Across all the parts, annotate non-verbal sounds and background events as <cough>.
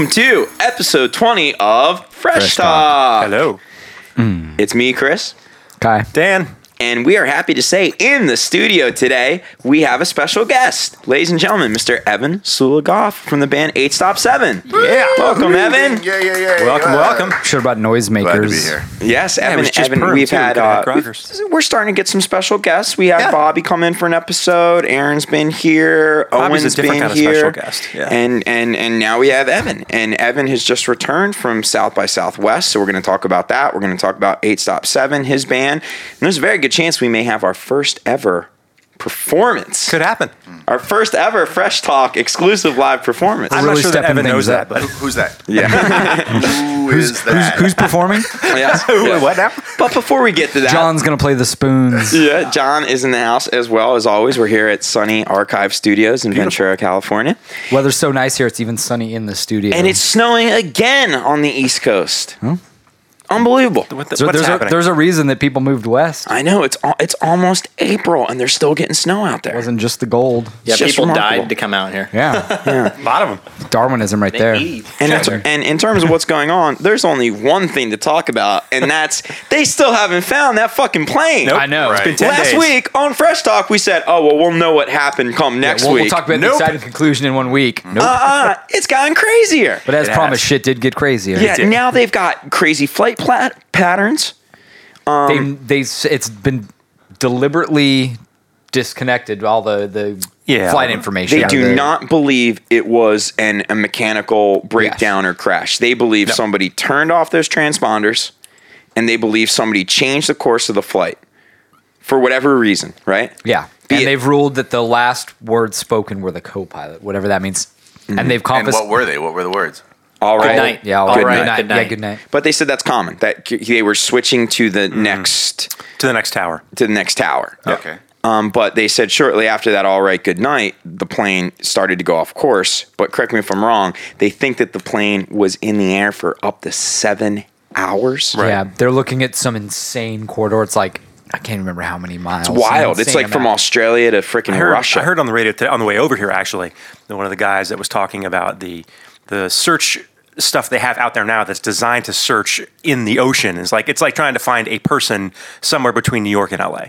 Ladies and gentlemen, welcome to episode 20 of Fresh, Fresh Talk. Talk. Hello, hmm. It's me, Chris, Kai. Dan. And we are happy to say in the studio today we have a special guest. Ladies and gentlemen, Mr. Evan Sula-Goff from the band 8 Stop 7. Yeah. Welcome, Evan. Yeah, yeah, yeah. Welcome, yeah. welcome. Should have brought noisemakers. Glad to be here. Yes, it Evan. was Evan, Perm, we've too. had, uh, we've, we're starting to get some special guests. We had Yeah. Bobby come in for an episode. Aaron's been here. Bobby's a Owen's different been kind of here. special guest, yeah. And and and now we have Evan. And Evan has just returned from South by Southwest. So we're going to talk about that. We're going to talk about Eight Stop Seven, his band. And there's a very good chance we may have our first ever performance. Could happen. Our first ever Fresh Talk exclusive live performance. I'm really not sure that stepping Evan knows that, but Who's that? yeah. <laughs> Who is that? Who's performing? <laughs> Oh, yes. Who- Yeah. what now? But before we get to that, John's gonna play the spoons. <laughs> Yeah, John is in the house as well as always. We're here at Sunny Arkive Studios in Ventura, California, Weather's so nice here; it's even sunny in the studio. and it's snowing again on the East Coast. Unbelievable. What the, so what's there's a, happening? there's a reason that people moved west. I know it's al- it's almost April and they're still getting snow out there. It wasn't just the gold. Yeah, It's just people remarkable. died to come out here. Yeah, Yeah. <laughs> a lot of them. Darwinism right there. And, it's- and in terms of what's going on, there's only one thing to talk about, and that's they still haven't found that fucking plane. Nope. I know. It's been 10 Last days. week on Fresh Talk, we said, "Oh well, we'll know what happened come next We'll, we'll week." talk about nope. the exciting conclusion in one week. Nope. Uh-uh, it's gotten crazier. but as It promised, has. shit did get crazier. yeah, now they've got crazy flight plat- patterns. they um, they it's been deliberately disconnected all the the Yeah. flight information. They do there. not believe it was an, a mechanical breakdown or crash. They believe No. somebody turned off those transponders and they believe somebody changed the course of the flight for whatever reason, right? Yeah, Be and it- they've ruled that the last words spoken were the co-pilot, whatever that means, and mm-hmm. they've And confiscated. what were they? What were the words? All right. Good night. Yeah, All good right, night. good Yeah, good night. But they said that's common. That they were switching to the next To the next tower. to the next tower. Okay. Um, but they said shortly after that, all right, good night, the plane started to go off course. But correct me if I'm wrong, they think that the plane was in the air for up to seven hours. Right. Yeah, they're looking at some insane corridor. It's like I can't remember how many miles. It's wild. It's Insane like from. Australia to freaking I heard, Russia. I heard on the radio today, on the way over here, actually, that one of the guys that was talking about the the search stuff they have out there now that's designed to search in the ocean. It's like it's like trying to find a person somewhere between New York and LA.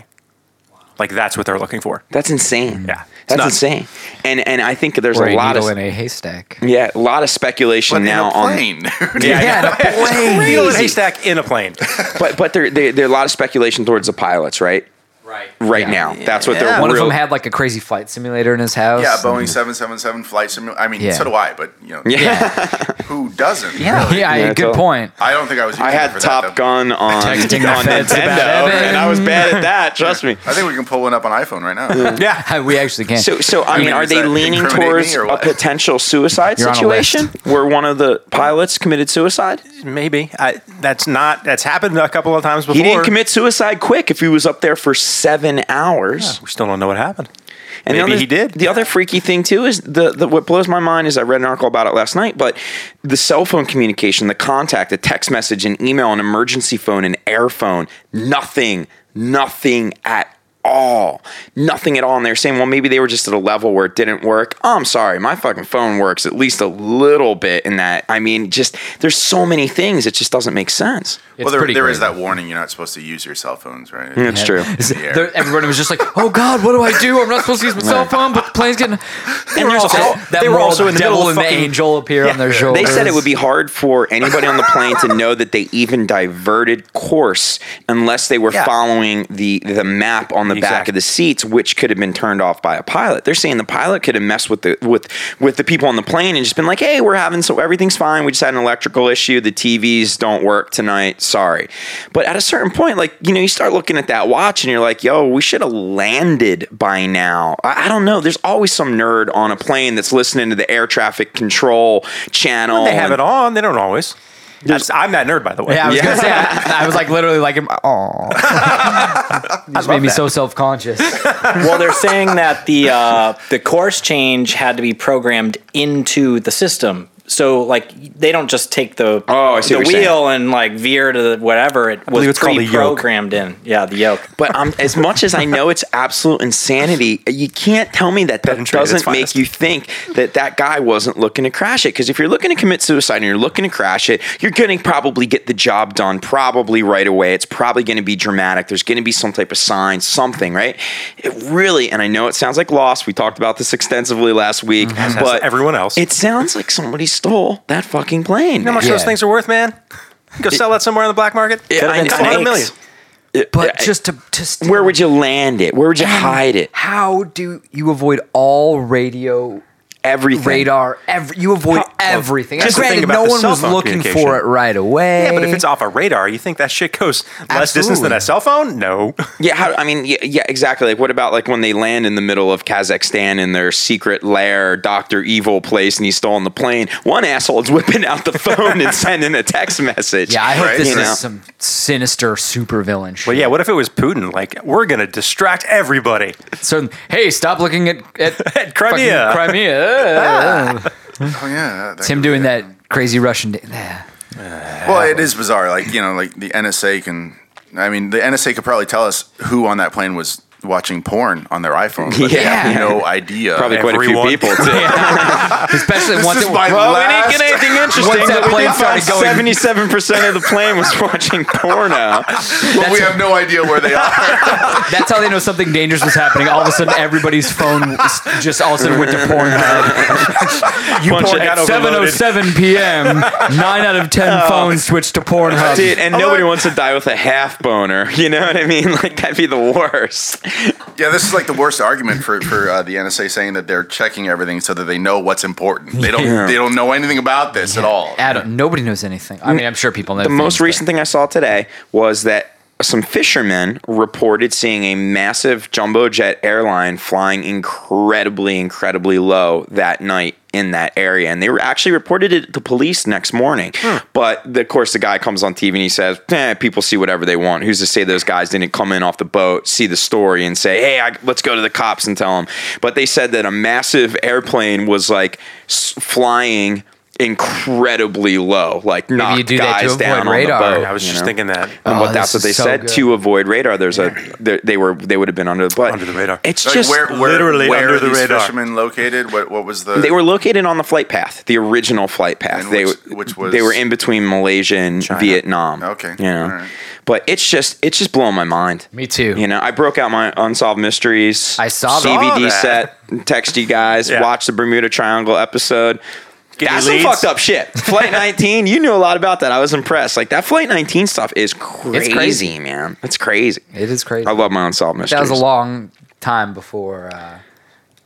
Like that's what they're looking for. That's insane. Yeah, that's nuts. insane. And and I think there's Or a a lot needle of in a haystack. yeah, a lot of speculation But now in a on plane. <laughs> Yeah, in a <laughs> plane. Needle in a haystack in a plane. but but there there there are a lot of speculation towards the pilots, right? Right. Right Yeah. now. That's what they're One of them had like a crazy flight simulator in his house. yeah, Boeing 777 flight simulator. I mean, Yeah. so do I, but, you know, Yeah. <laughs> who doesn't? Yeah, really? yeah, Yeah, good totally. point. I don't think I was I had for Top that. Gun on, <laughs> Texting on Nintendo, and I was bad at that. <laughs> Trust me. I think we can pull one up on iPhone right now. Yeah. we actually can. So, so I, I mean, mean, are they leaning towards a potential suicide You're situation where one of the pilots committed suicide? Maybe. I, that's not that's happened a couple of times before. He didn't commit suicide quick if he was up there for seven hours. We still don't know what happened. And Maybe other- he did. The other freaky thing too is the, the what blows my mind is I read an article about it last night, but the cell phone communication, the contact, the text message, and email, and emergency phone, and air phone, nothing, nothing at all, nothing at all. And they're saying, well, maybe they were just at a level where it didn't work. Oh, I'm sorry, my fucking phone works at least a little bit in that. I mean, just there's so many things it just doesn't make sense. It's well, there, there is that warning you're not supposed to use your cell phones, right? It's true. Is Yeah. there- Everybody was just like, "Oh God, what do I do? I'm not supposed to use my cell phone, but the plane's getting." They were there's also, that- that they were also in the devil middle and of the fucking, angel appear on their shoulders. They said it would be hard for anybody on the plane to know that they even diverted course unless they were Yeah. following the the map on the back Exactly. of the seats, which could have been turned off by a pilot. They're saying the pilot could have messed with the with with the people on the plane and just been like, "Hey, we're having so everything's fine. We just had an electrical issue. The TVs don't work tonight. Sorry." But at a certain point, like you know, you start looking at that watch and you're like, "Yo, we should have landed by now." I, I don't know. There's always some nerd on a plane that's listening to the air traffic control channel. They have and- it on. They don't always. That's, I'm that nerd, by the way. Yeah, I was Yeah. gonna say. I, I was like literally like, "Oh," <laughs> just made me that. so self conscious. <laughs> well, they're saying that the uh, the course change had to be programmed into the system so like they don't just take the Oh, the what you're wheel and like veer to the whatever. It was it's called a yoke. pre-programmed in. Yeah, the yoke. But um, as much as I know it's absolute insanity, you can't tell me that that Penetrate, doesn't make you think that that guy wasn't looking to crash it. Because if you're looking to commit suicide and you're looking to crash it, you're going to probably get the job done probably right away. It's probably going to be dramatic. There's going to be some type of sign, something, right? It really, and I know it sounds like lost. We talked about this extensively last week, has but everyone else. it sounds like somebody stole that fucking plane. You know how much Yeah. those things are worth, man? Go sell that somewhere on the black market. Yeah, Could've I been know. a Thanks. million. But Yeah, just to, to steal- where would you land it? Where would you hide it? How do you avoid all radio Everything. radar? Every, you avoid How- oh, everything. Just And the thing granted, about no the one cell was phone looking for it right away. Yeah, but if it's off a radar, you think that shit goes less distance than a cell phone? No. Yeah, how, I mean, yeah, yeah, exactly. Like, what about like when they land in the middle of Kazakhstan in their secret lair, Doctor Evil place, and he's stolen the plane? One asshole is whipping out the phone and <laughs> sending a text message. yeah, I hope Right? this You is know? some sinister supervillain shit. But yeah, what if it was Putin? Like, we're gonna distract everybody. So, hey, stop looking at, at, <laughs> At Crimea. Crimea. Oh yeah, It's him doing that crazy Russian. Da- Well, it is bizarre. Like you know, like the NSA can. I mean, the NSA could probably tell us who on that plane was watching porn on their iPhone. But they have Yeah. no idea. Probably quite a few people <laughs> too. <laughs> Especially This once is it, my Well, we didn't get anything interesting. Once that plane started going- seventy-seven percent of the plane was <laughs> watching porno. Well, we have no idea where they are. That's how they know something dangerous was happening. All of a sudden, everybody's phone just all of a sudden went to Pornhub. You porn At 7:07 p.m., nine out of ten oh. phones switched to Pornhub. Dude, and nobody wants to die with a half boner. You know what I mean? Like that'd be the worst. <laughs> yeah, this is like the worst argument for for uh, the NSA saying that they're checking everything so that they know what's important. They don't. Yeah. They don't know anything about this at all. Adam, nobody knows anything. I mean, I'm sure people know. The most things, but- recent thing I saw today was that some fishermen reported seeing a massive jumbo jet airline flying incredibly, incredibly low that night in that area. And they were actually reported it to police next morning. But of course, the guy comes on TV and he says, eh, people see whatever they want. Who's to say those guys didn't come in off the boat, see the story, and say, hey, I, let's go to the cops and tell them. But they said that a massive airplane was like s- flying incredibly low, like you knocked do that to guys avoid down radar. on the boat. I was just know? thinking that. And Oh, what that's what they so said good. to avoid radar. There's a they, they were they would have been under the but Under the radar. It's Like just where, where, literally where under are the these radar. fishermen located? What what was the? they were located on the flight path, the original flight path. And they which- were- which was- they were in between Malaysia and China. Vietnam. Okay, you know, all right. but it's just it's just blowing my mind. Me too. You know, I broke out my unsolved mysteries. I saw that. DVD Saw set. Text you guys. <laughs> Yeah. Watch the Bermuda Triangle episode. That's any some fucked up shit. <laughs> Flight 19, you knew a lot about that. I was impressed. Like that Flight 19 stuff is crazy, crazy. man. It's crazy. It is crazy. I love my unsolved mysteries. that was a long time before uh,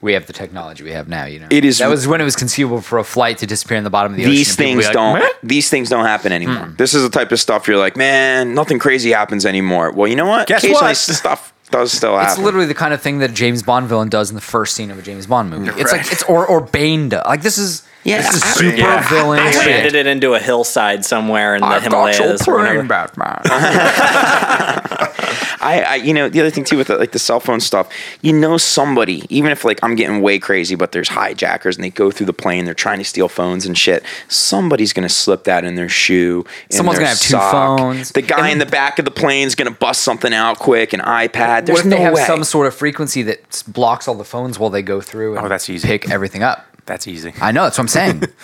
we have the technology we have now. You know, It is- That was when it was conceivable for a flight to disappear in the bottom of the ocean. these things like, don't "Meh?" these things don't happen anymore. Hmm. This is the type of stuff you're like, man, nothing crazy happens anymore. Well, you know what? Guess Occasionally what? stuff does still happen. It's literally the kind of thing that a James Bond villain does in the first scene of a James Bond movie. It's like it's or or Bane does. Like this is Yeah, this is I- super yeah. villain They shit. landed it into a hillside somewhere in the I've got your Himalayas. or plane, whatever. Batman. <laughs> <laughs> I, I, you know, the other thing too with the, like the cell phone stuff, you know, somebody, even if like I'm getting way crazy, but there's hijackers and they go through the plane, they're trying to steal phones and shit. Somebody's gonna slip that in their shoe. in Someone's their gonna have two phones. The guy And- in the back of the plane's gonna bust something out quick, an iPad. There's what if no they have way. some sort of frequency that blocks all the phones while they go through? And Oh, that's easy. Pick everything up. That's easy. I know. That's what I'm saying. <laughs>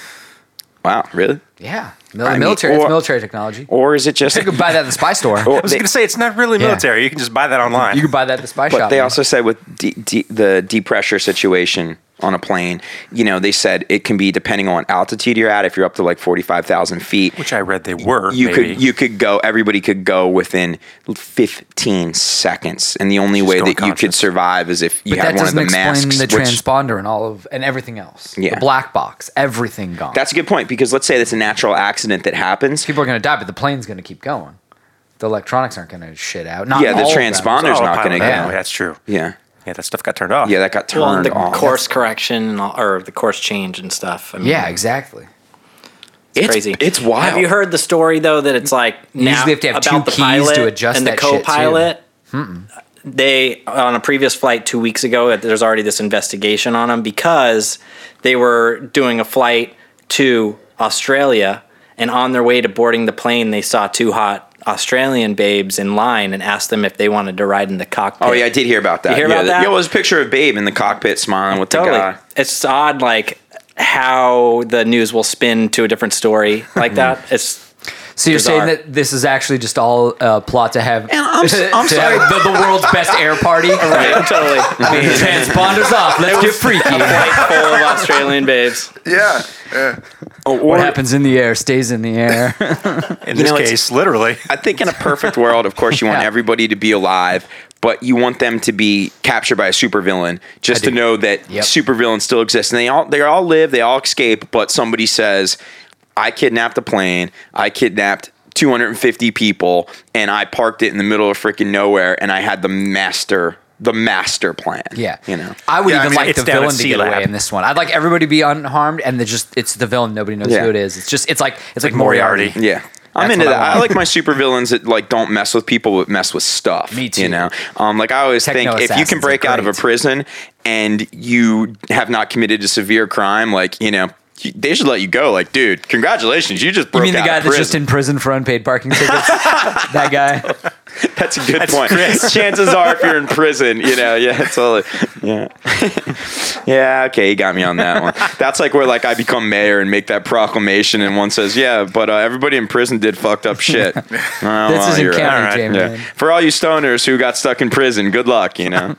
wow, really? yeah, Mil- I mean, military. or- it's military technology. Or is it just? <laughs> You could buy that at the spy store. <laughs> Or I was they- going to say it's not really Yeah. military. You can just buy that online. You could buy that at the spy But shop. they man. also said with de- de- the depressure situation on a plane, you know, they said it can be depending on altitude you're at. If you're up to like forty five thousand feet, which I read they were. you maybe. could you could go. Everybody could go within fifteen seconds, and the only Just way go that you could survive is if you But had one of doesn't the explain masks. the which- transponder and all of and everything else. Yeah. The black box, everything gone. that's a good point because let's say that's a natural accident that happens. people are going to die, but the plane's going to keep going. The electronics aren't going to shit out. Not Yeah, the all of them. transponder's not going to yeah, go. That's true. Yeah, Yeah, that stuff got turned off. yeah, that got turned off. Well, the off. course correction and all- or the course change and stuff. I mean, Yeah, exactly. it's crazy. It's wild. Have you heard the story though that it's like You now usually have to have about two the keys pilot to adjust and the shit, co-pilot? They on a previous flight two weeks ago. There's already this investigation on them because they were doing a flight to Australia, and on their way to boarding the plane, they saw two hot Australian babes in line and asked them if they wanted to ride in the cockpit. Oh yeah, I did hear about that. You hear yeah, about that? Yeah, it was a picture of Babe in the cockpit smiling with totally. the guy. It's odd, like how the news will spin to a different story like hmm. that. It's So you're Bizarre. saying that this is actually just all a plot to have, And I'm s- <laughs> I'm to sorry. have the, the world's best air party. <laughs> right, totally. <laughs> Transponders off. Let's get freaky. Flight full of Australian babes. Yeah. yeah. Oh, what happens in the air stays in the air. In You this know, case, literally. I think in a perfect world, of course, you want Yeah. everybody to be alive, but you want them to be captured by a supervillain just to know that Yep. supervillains still exist. And they all they all live, they all escape, but somebody says, I kidnapped a plane, I kidnapped 250 people, and I parked it in the middle of freaking nowhere, and I had the master the master plan. Yeah, You know. I would Yeah, I even mean, like the villain to get C-Lab. away in this one. I'd like everybody to be unharmed, and the just it's the villain. Nobody knows Yeah. who it is. It's just it's like it's like, like Moriarty. Moriarty. Yeah. I'm That's into what I that. I, like my supervillains that like don't mess with people but mess with stuff. Me too. You know, um, like I always Techno think if you can break out of a prison and you have not committed a severe crime, like you know, you- they should let you go. Like, dude, congratulations, you just broke. You broke mean the guy that's just in prison for unpaid parking tickets? <laughs> that guy. <laughs> That's a good That's point. Chris. <laughs> Chances are, if you're in prison, you know, yeah, totally, yeah, yeah. Okay, you got me on that one. That's like where like I become mayor and make that proclamation, and one says, yeah, but uh, everybody in prison did fucked up shit. This isn't you're right. county All right, Jamie. Yeah. man. For all you stoners who got stuck in prison, good luck, you know.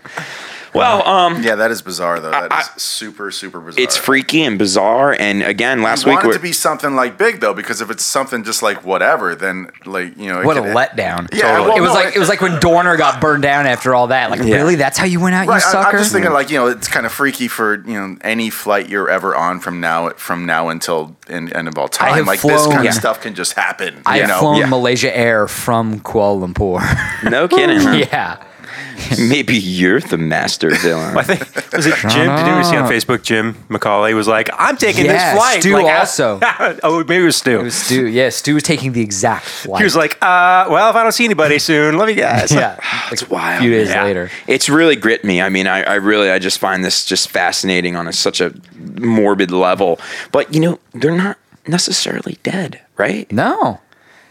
Well, um Yeah, that is bizarre though. That is I- super, super bizarre. it's freaky and bizarre and again last You week want it we're- to be something like big though, because if it's something just like whatever, then like you know, it What a letdown! Yeah, well, it was no, like it- it was like when Dorner got burned down after all that. Like, Yeah. really? That's how you went out, Right, you I- sucker? I'm just thinking like you know, it's kind of freaky for you know any flight you're ever on from now from now until the end of all time. have Like this kind Yeah. of stuff can just happen. I you have know? flown Yeah. Malaysia Air from Kuala Lumpur. no kidding <laughs> huh? yeah. <laughs> maybe you're the master villain <laughs> I think was it Jim? Did you see on Facebook? Jim McCauley was like, "I'm taking Yeah, this flight." Stu like, also. <laughs> oh, maybe it was Stu. It was Stu. Yeah, Stu was taking the exact flight. he was like, uh, "Well, if I don't see anybody soon, let me guess." yeah. <sighs> it's A wild few days Yeah. later. it's really grit me i mean I, I really i just find this just fascinating on a, such a morbid level but you know they're not necessarily dead right No.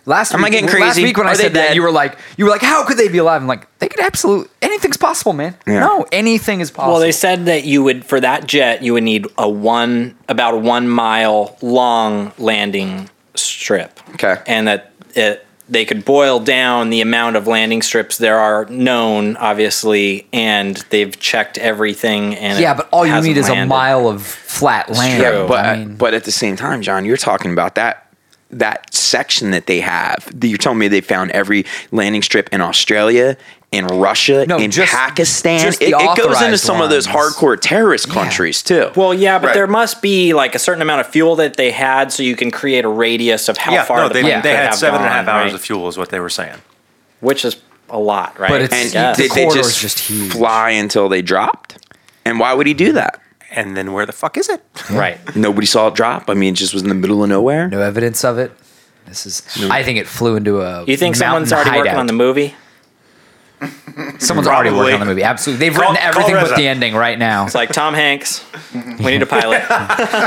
Last Am I week, getting Last crazy? week when I Are they said that, dead? you were like, you were like, how could they be alive? I'm like, they could absolutely anything's possible, man. Yeah. No, anything is possible. Well, they said that you would for that jet you would need a one about a one mile long landing strip. Okay. and that it, they could boil down the amount of landing strips there are known, obviously, and they've checked everything. And yeah, but all you hasn't need is a landed. mile of flat land. true. but I mean, but at the same time, John, you're talking about that that section that they have. You're telling me they found every landing strip in Australia, in Russia, No, in just- Pakistan. just it, it goes into authorized some of those hardcore terrorist countries too. Well, yeah, but Right. there must be like a certain amount of fuel that they had, so you can create a radius of how yeah, far no, the they, plane they could had have seven and a half gone, hours right? of fuel, is what they were saying. which is a lot, right? But it's- I guess. the Did they just, just huge. fly until they dropped? And why would he do that? And then where the fuck is it? right. Nobody saw it drop. I mean, it just was in the middle of nowhere. no evidence of it. This is. I think it flew into a. You think someone's mountain already working on the movie? Someone's already working on the movie. Absolutely, they've Call- written call everything but Reza. the ending right now. It's like Tom Hanks. We need a <laughs> pilot.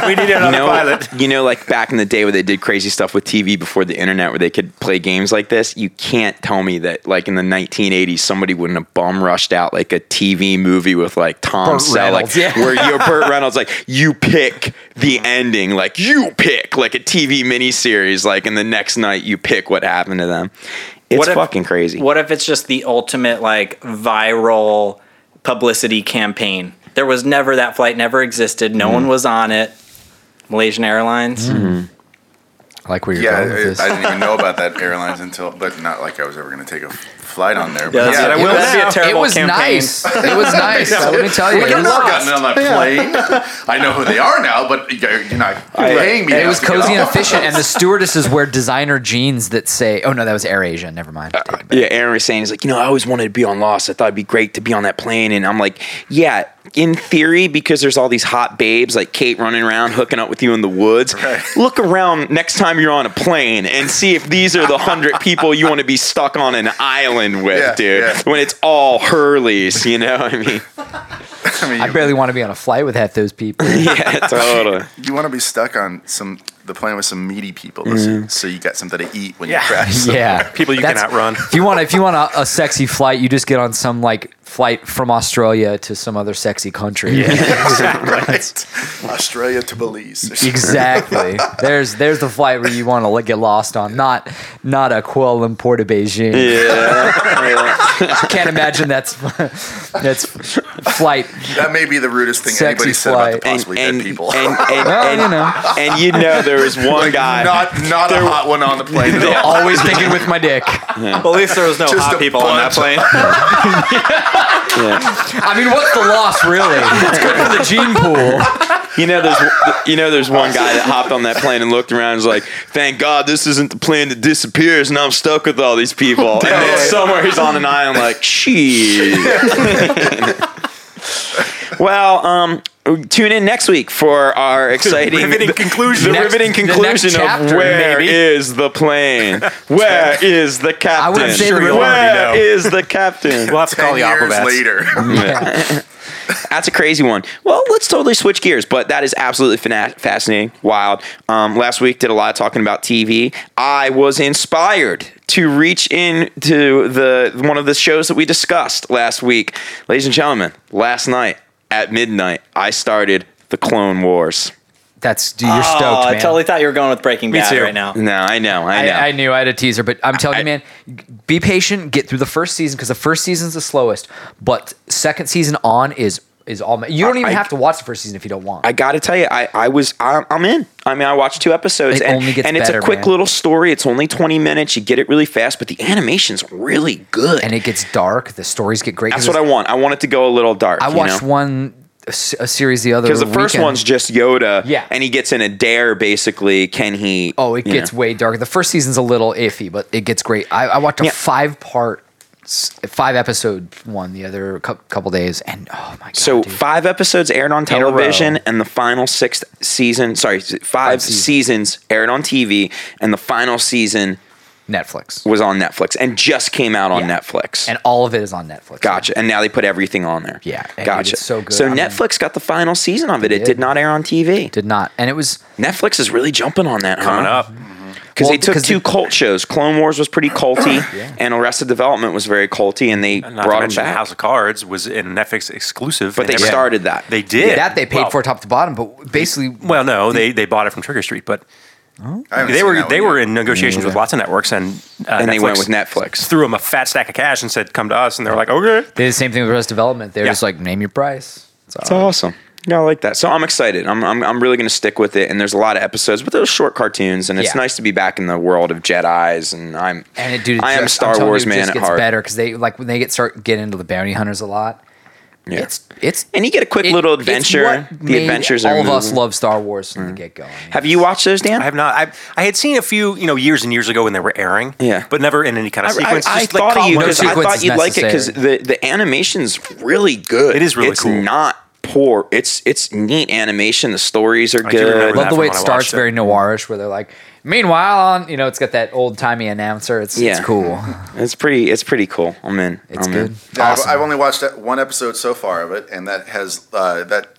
we need another You know, pilot. you know, like back in the day where they did crazy stuff with TV before the internet, where they could play games like this. You can't tell me that, like in the 1980s, somebody wouldn't have bum rushed out like a TV movie with like Tom Burt Selleck, Reynolds, yeah. where you're <laughs> Burt Reynolds, like you pick the ending, like you pick like a TV miniseries, like and the next night you pick what happened to them. It's What if- fucking crazy. What if it's just the ultimate like viral publicity campaign? There was never that flight never existed. No Mm-hmm. one was on it. Malaysian Airlines. I like where you're Yeah, going with I, this. I didn't even know about that airlines until, but not like I was ever going to take a flight on there. But Yeah, yeah, I will that'd be now. a it was campaign. nice. It was nice. <laughs> Let me tell you. I've It was, never gotten on that plane. <laughs> I know who they are now, but you're you're not paying me. it was cozy and efficient, and the <laughs> stewardesses wear designer jeans that say, "Oh no, that was Air Asia." Never mind. Take it back. Yeah, Aaron was saying he's like, you know, I always wanted to be on Lost. I thought it'd be great to be on that plane, and I'm like, yeah, in theory, because there's all these hot babes like Kate running around hooking up with you in the woods. Right. Look around next time you're on a plane and see if these are the hundred <laughs> people you want to be stuck on an island with, Yeah, dude. yeah. When it's all Hurleys, you know what I mean? <laughs> I mean, I you, barely want to be on a flight with half those people. <laughs> Yeah, totally. you want to be stuck on some the plane with some meaty people, so, mm. so you got something to eat when Yeah. you crash. <laughs> Yeah, People you can outrun. <laughs> If you want, if you want a, a sexy flight, you just get on some like flight from Australia to some other sexy country. <laughs> right. Australia to Belize. exactly. There's there's the flight where you want to get lost on, not not a Kuala Lumpur to Beijing. I can't imagine that's that's flight. That may be the rudest thing anybody said about the flight. possibly dead people. And, and, Well, and, you know. and you know there was one guy. not not a hot one on the plane. at <laughs> all. Always thinking with my dick. Well, at least there was no Just hot a people on that bunch plane. <laughs> I mean, what's the loss really? It's good for the gene pool. You know, there's you know, there's one guy that hopped on that plane and looked around and was like, "Thank God this isn't the plane that disappears, and I'm stuck with all these people." And then somewhere he's on an island, like, shit. <laughs> well, um, tune in next week for our exciting riveting conclusion. The Next- riveting the next conclusion of chapter, where is maybe. the plane? <laughs> Where is the captain? wouldn't say the Sure you'll Where know. the captain? We'll have to call the years Aquabats. later. <laughs> That's a crazy one. Well, let's totally switch gears, but that is absolutely fana- fascinating, wild. Um, last week did a lot of talking about TV. I was inspired to reach into the one of the shows that we discussed last week, ladies and gentlemen. Last night at midnight, I started the Clone Wars. That's dude, you're stoked, oh, I totally thought you were going with Breaking Bad right now. No, I know, I know. I, I knew I had a teaser, but I'm telling I- you, man, be patient. Get through the first season because the first season's the slowest, but second season on is is all. You don't even I- have to watch the first season if you don't want. I got to tell you, I, I was I'm, I'm in. I mean, I watched two episodes, It and, only gets and it's better, a quick man. little story. It's only 20 minutes. You get it really fast, but the animation's really good. and it gets dark. The stories get great. That's what I want. I want it to go a little dark. I you watched know? one a series the other because the first weekend. one's just Yoda, Yeah. and he gets in a dare. Basically, can he? Oh, it gets know. way darker. The first season's a little iffy, but it gets great. I, I watched a Yeah. five part, five episode one the other couple days, and oh my god! So dude. five episodes aired on television, and the final sixth season, sorry, five, Five seasons. seasons aired on TV, and the final season Netflix, was on Netflix and just came out on Yeah. Netflix. and all of it is on Netflix. Gotcha. And now they put everything on there. Yeah, Gotcha. it's so good. So I mean- Netflix got the final season of it. It did. did not air on TV. Did not, and it was Netflix is really jumping on that. Coming huh? up. Because Well, they took two the- cult shows. Clone Wars was pretty culty, <coughs> Yeah. and Arrested Development was very culty, and they Not to brought them mention back. House of Cards was a Netflix exclusive. but and they every- started that. They did. that they paid Well, for top to bottom, but basically, Well, no, they, they bought it from Trigger Street, but I they were they one were in negotiations with lots of networks, and uh, and they went with Netflix. Threw them a fat stack of cash and said, "Come to us," and they're like, "Okay." they did the same thing with Rest Development. They're Yeah. just like, name your price. So, It's awesome. Yeah, I like that. So I'm excited. I'm, I'm, I'm really going to stick with it. And there's a lot of episodes, but those short cartoons, and it's Yeah. nice to be back in the world of Jedi's. And I'm and it, dude, I am just- Star I'm Wars you, it man just at gets heart. better because they like when they get start get into the bounty hunters a lot. Yeah. It's it's And you get a quick it- little it's adventure. what The made adventures all are of us love Star Wars from the mm. get go. Have you watched those, Dan? I have not. I I had seen a few, you know, years and years ago when they were airing. Yeah. but never in any kind of sequence. I, I just like thought of you one. because No I thought you'd like it because the, the animation's really good. It is really it's cool. not poor. It's it's neat animation. The stories are I good. that. love the way it starts watched it. very noirish, where they're like, meanwhile on you know it's got that old timey announcer. It's Yeah. it's cool. <laughs> It's pretty. It's pretty cool. I'm in. It's I'm good. In. Yeah, I've, Awesome. I've only watched one episode so far of it, and that has uh, that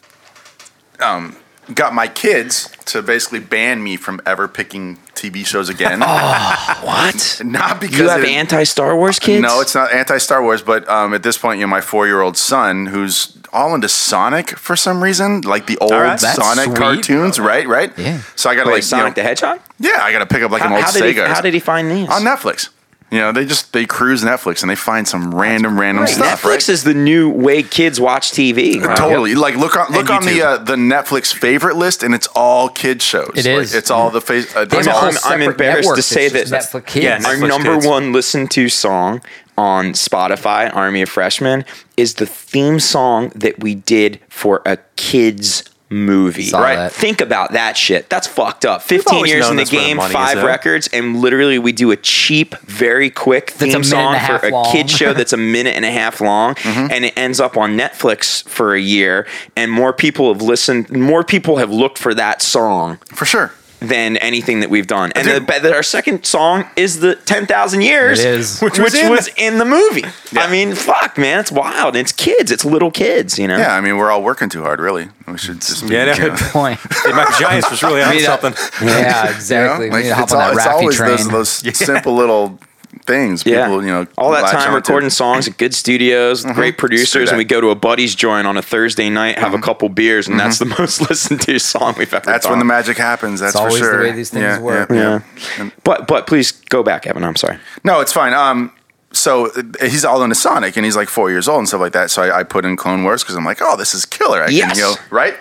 um, got my kids to basically ban me from ever picking TV shows again. <laughs> <laughs> What? Not because You have anti Star Wars kids? No, it's not anti Star Wars, but um, at this point, you know, my four year old son, who's all into Sonic for some reason, like the old right. Sonic sweet. cartoons, right? Right. Yeah. So I got to like like, Sonic you know, the Hedgehog. yeah, I got to pick up like How, an old how did he, Sega how did he find these? on Netflix. You know, they just they cruise Netflix and they find some random random stuff. Netflix right? is the new way kids watch TV. Totally. Like look on look on the uh, the Netflix favorite list, and it's all kid shows. It Like, is. It's all the face. Uh, They it's have a all- whole I'm- I'm separate embarrassed to network say that's just that- Netflix kids. Yeah, Our number kids. one listened to song on Spotify, Army of Freshmen, is the theme song that we did for a kids movie. Saw right? that. Think about that shit. That's fucked up. 15 years in the game, is, five records, and literally we do a cheap, very quick a theme song a for a kid show that's a minute and a half long, <laughs> Mm-hmm. and it ends up on Netflix for a year, and more people have listened, more people have looked for that song for sure. Than anything that we've done. And the, Dude. but our second song is the 10,000 Years, It is. which, was in was in the movie. Yeah. I mean, fuck, man, it's wild. It's kids, it's little kids, you know? Yeah, I mean, we're all working too hard, really. We should just. Yeah, no. you know, <laughs> Point. Hey, Michael Giants was really <laughs> on something. Yeah, you know, exactly. like, we need to hop it's on all- that it's always train. those, <laughs> those simple little things. Yeah, People, you know, all that time onto. recording songs at good studios, with great producers, and we go to a buddy's joint on a Thursday night, have a couple beers, and that's the <laughs> most listened to song we've ever That's done. when the magic happens. That's It's for always the way these things yeah, work. Yeah, Yeah. But but please go back, Evan. I'm sorry. No, it's fine. Um, so uh, he's all into Sonic, and he's like four years old and stuff like that. So I, I put in Clone Wars because I'm like, oh, this is killer. I Yes. can, you know, right?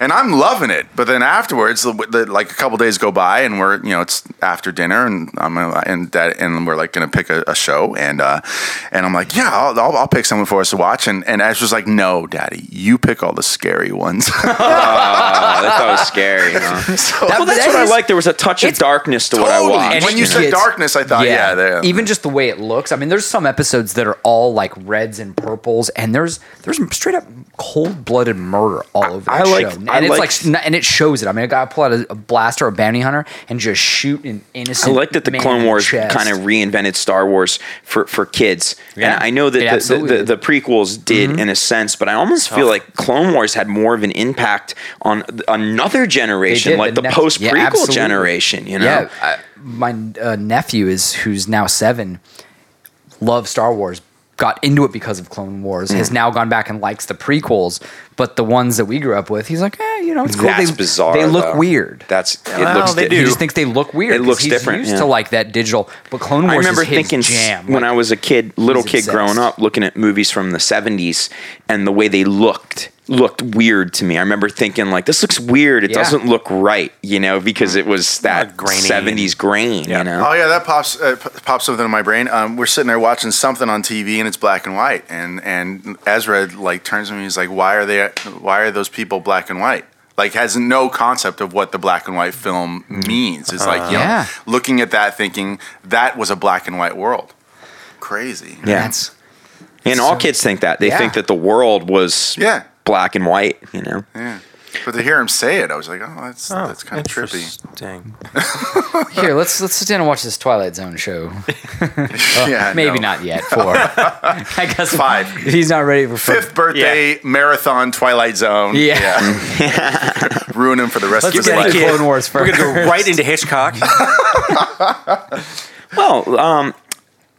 And I'm loving it. But then afterwards, the, the, like a couple days go by, and we're you know it's after dinner, and I'm uh, and dad, and we're like gonna pick a, a show, and uh, and I'm like, yeah, I'll, I'll, I'll pick someone for us to watch, and and Ash was like, no, daddy, you pick all the scary ones. <laughs> Oh, that thought was scary. Huh? <laughs> so, well, that's that what I like. There was a touch of darkness to what I watched. And when you it said gets- darkness, I thought, yeah, there. even just the way it looks. I mean, there's some episodes that are all like reds and purples, and there's there's straight up cold blooded murder all over. I that like- show. And I it's like- like and it shows it. I mean, I got to pull out a, a blaster or a bounty hunter and just shoot an innocent. I like that the Clone Wars chest. kind of reinvented Star Wars for, for kids. Yeah. And I know that the, the, the, did. Mm-hmm. prequels did in a sense, but I almost feel like Clone Wars had more of an impact on another generation, did, like the the, post prequel absolutely. generation, you know? Yeah, I, my uh, nephew is who's now seven. Loves Star Wars. Got into it because of Clone Wars. Mm. Has now gone back and likes the prequels, but the ones that we grew up with, he's like, eh, you know, it's cool. That's they, bizarre. They look though. weird. That's it Well, looks they di- He just thinks they look weird. It looks he's different, Used yeah. to like that digital, but Clone Wars I remember is thinking jam. when Like, I was a kid, little kid obsessed. growing up, looking at movies from the '70s and the way they looked looked weird to me. I remember thinking like, this looks weird. It Yeah. doesn't look right, you know, because it was that '70s grain, Yeah. you know. Oh yeah, that pops uh, pops something in my brain. Um, we're sitting there watching something on TV and it's black and white, and and Ezra like turns to me. He's like, "Why are they? Why are those people black and white?" Like has no concept of what the black and white film means. It's like you Yeah. looking at that, thinking that was a black and white world. Crazy. Yeah. That's And all kids think that. They Yeah. think that the world was Yeah. Black and white, you know. Yeah. But to hear him say it, I was like, "Oh, that's that's kind of trippy." Interesting. <laughs> here. Let's let's sit down and watch this Twilight Zone show. <laughs> yeah. <laughs> Maybe no. not yet. Four. I guess Five. He's not ready for Fifth birthday marathon Twilight Zone. Yeah. Ruin him for the rest Let's of his get life. into Clone Wars first. We're gonna go right into Hitchcock. Well, um,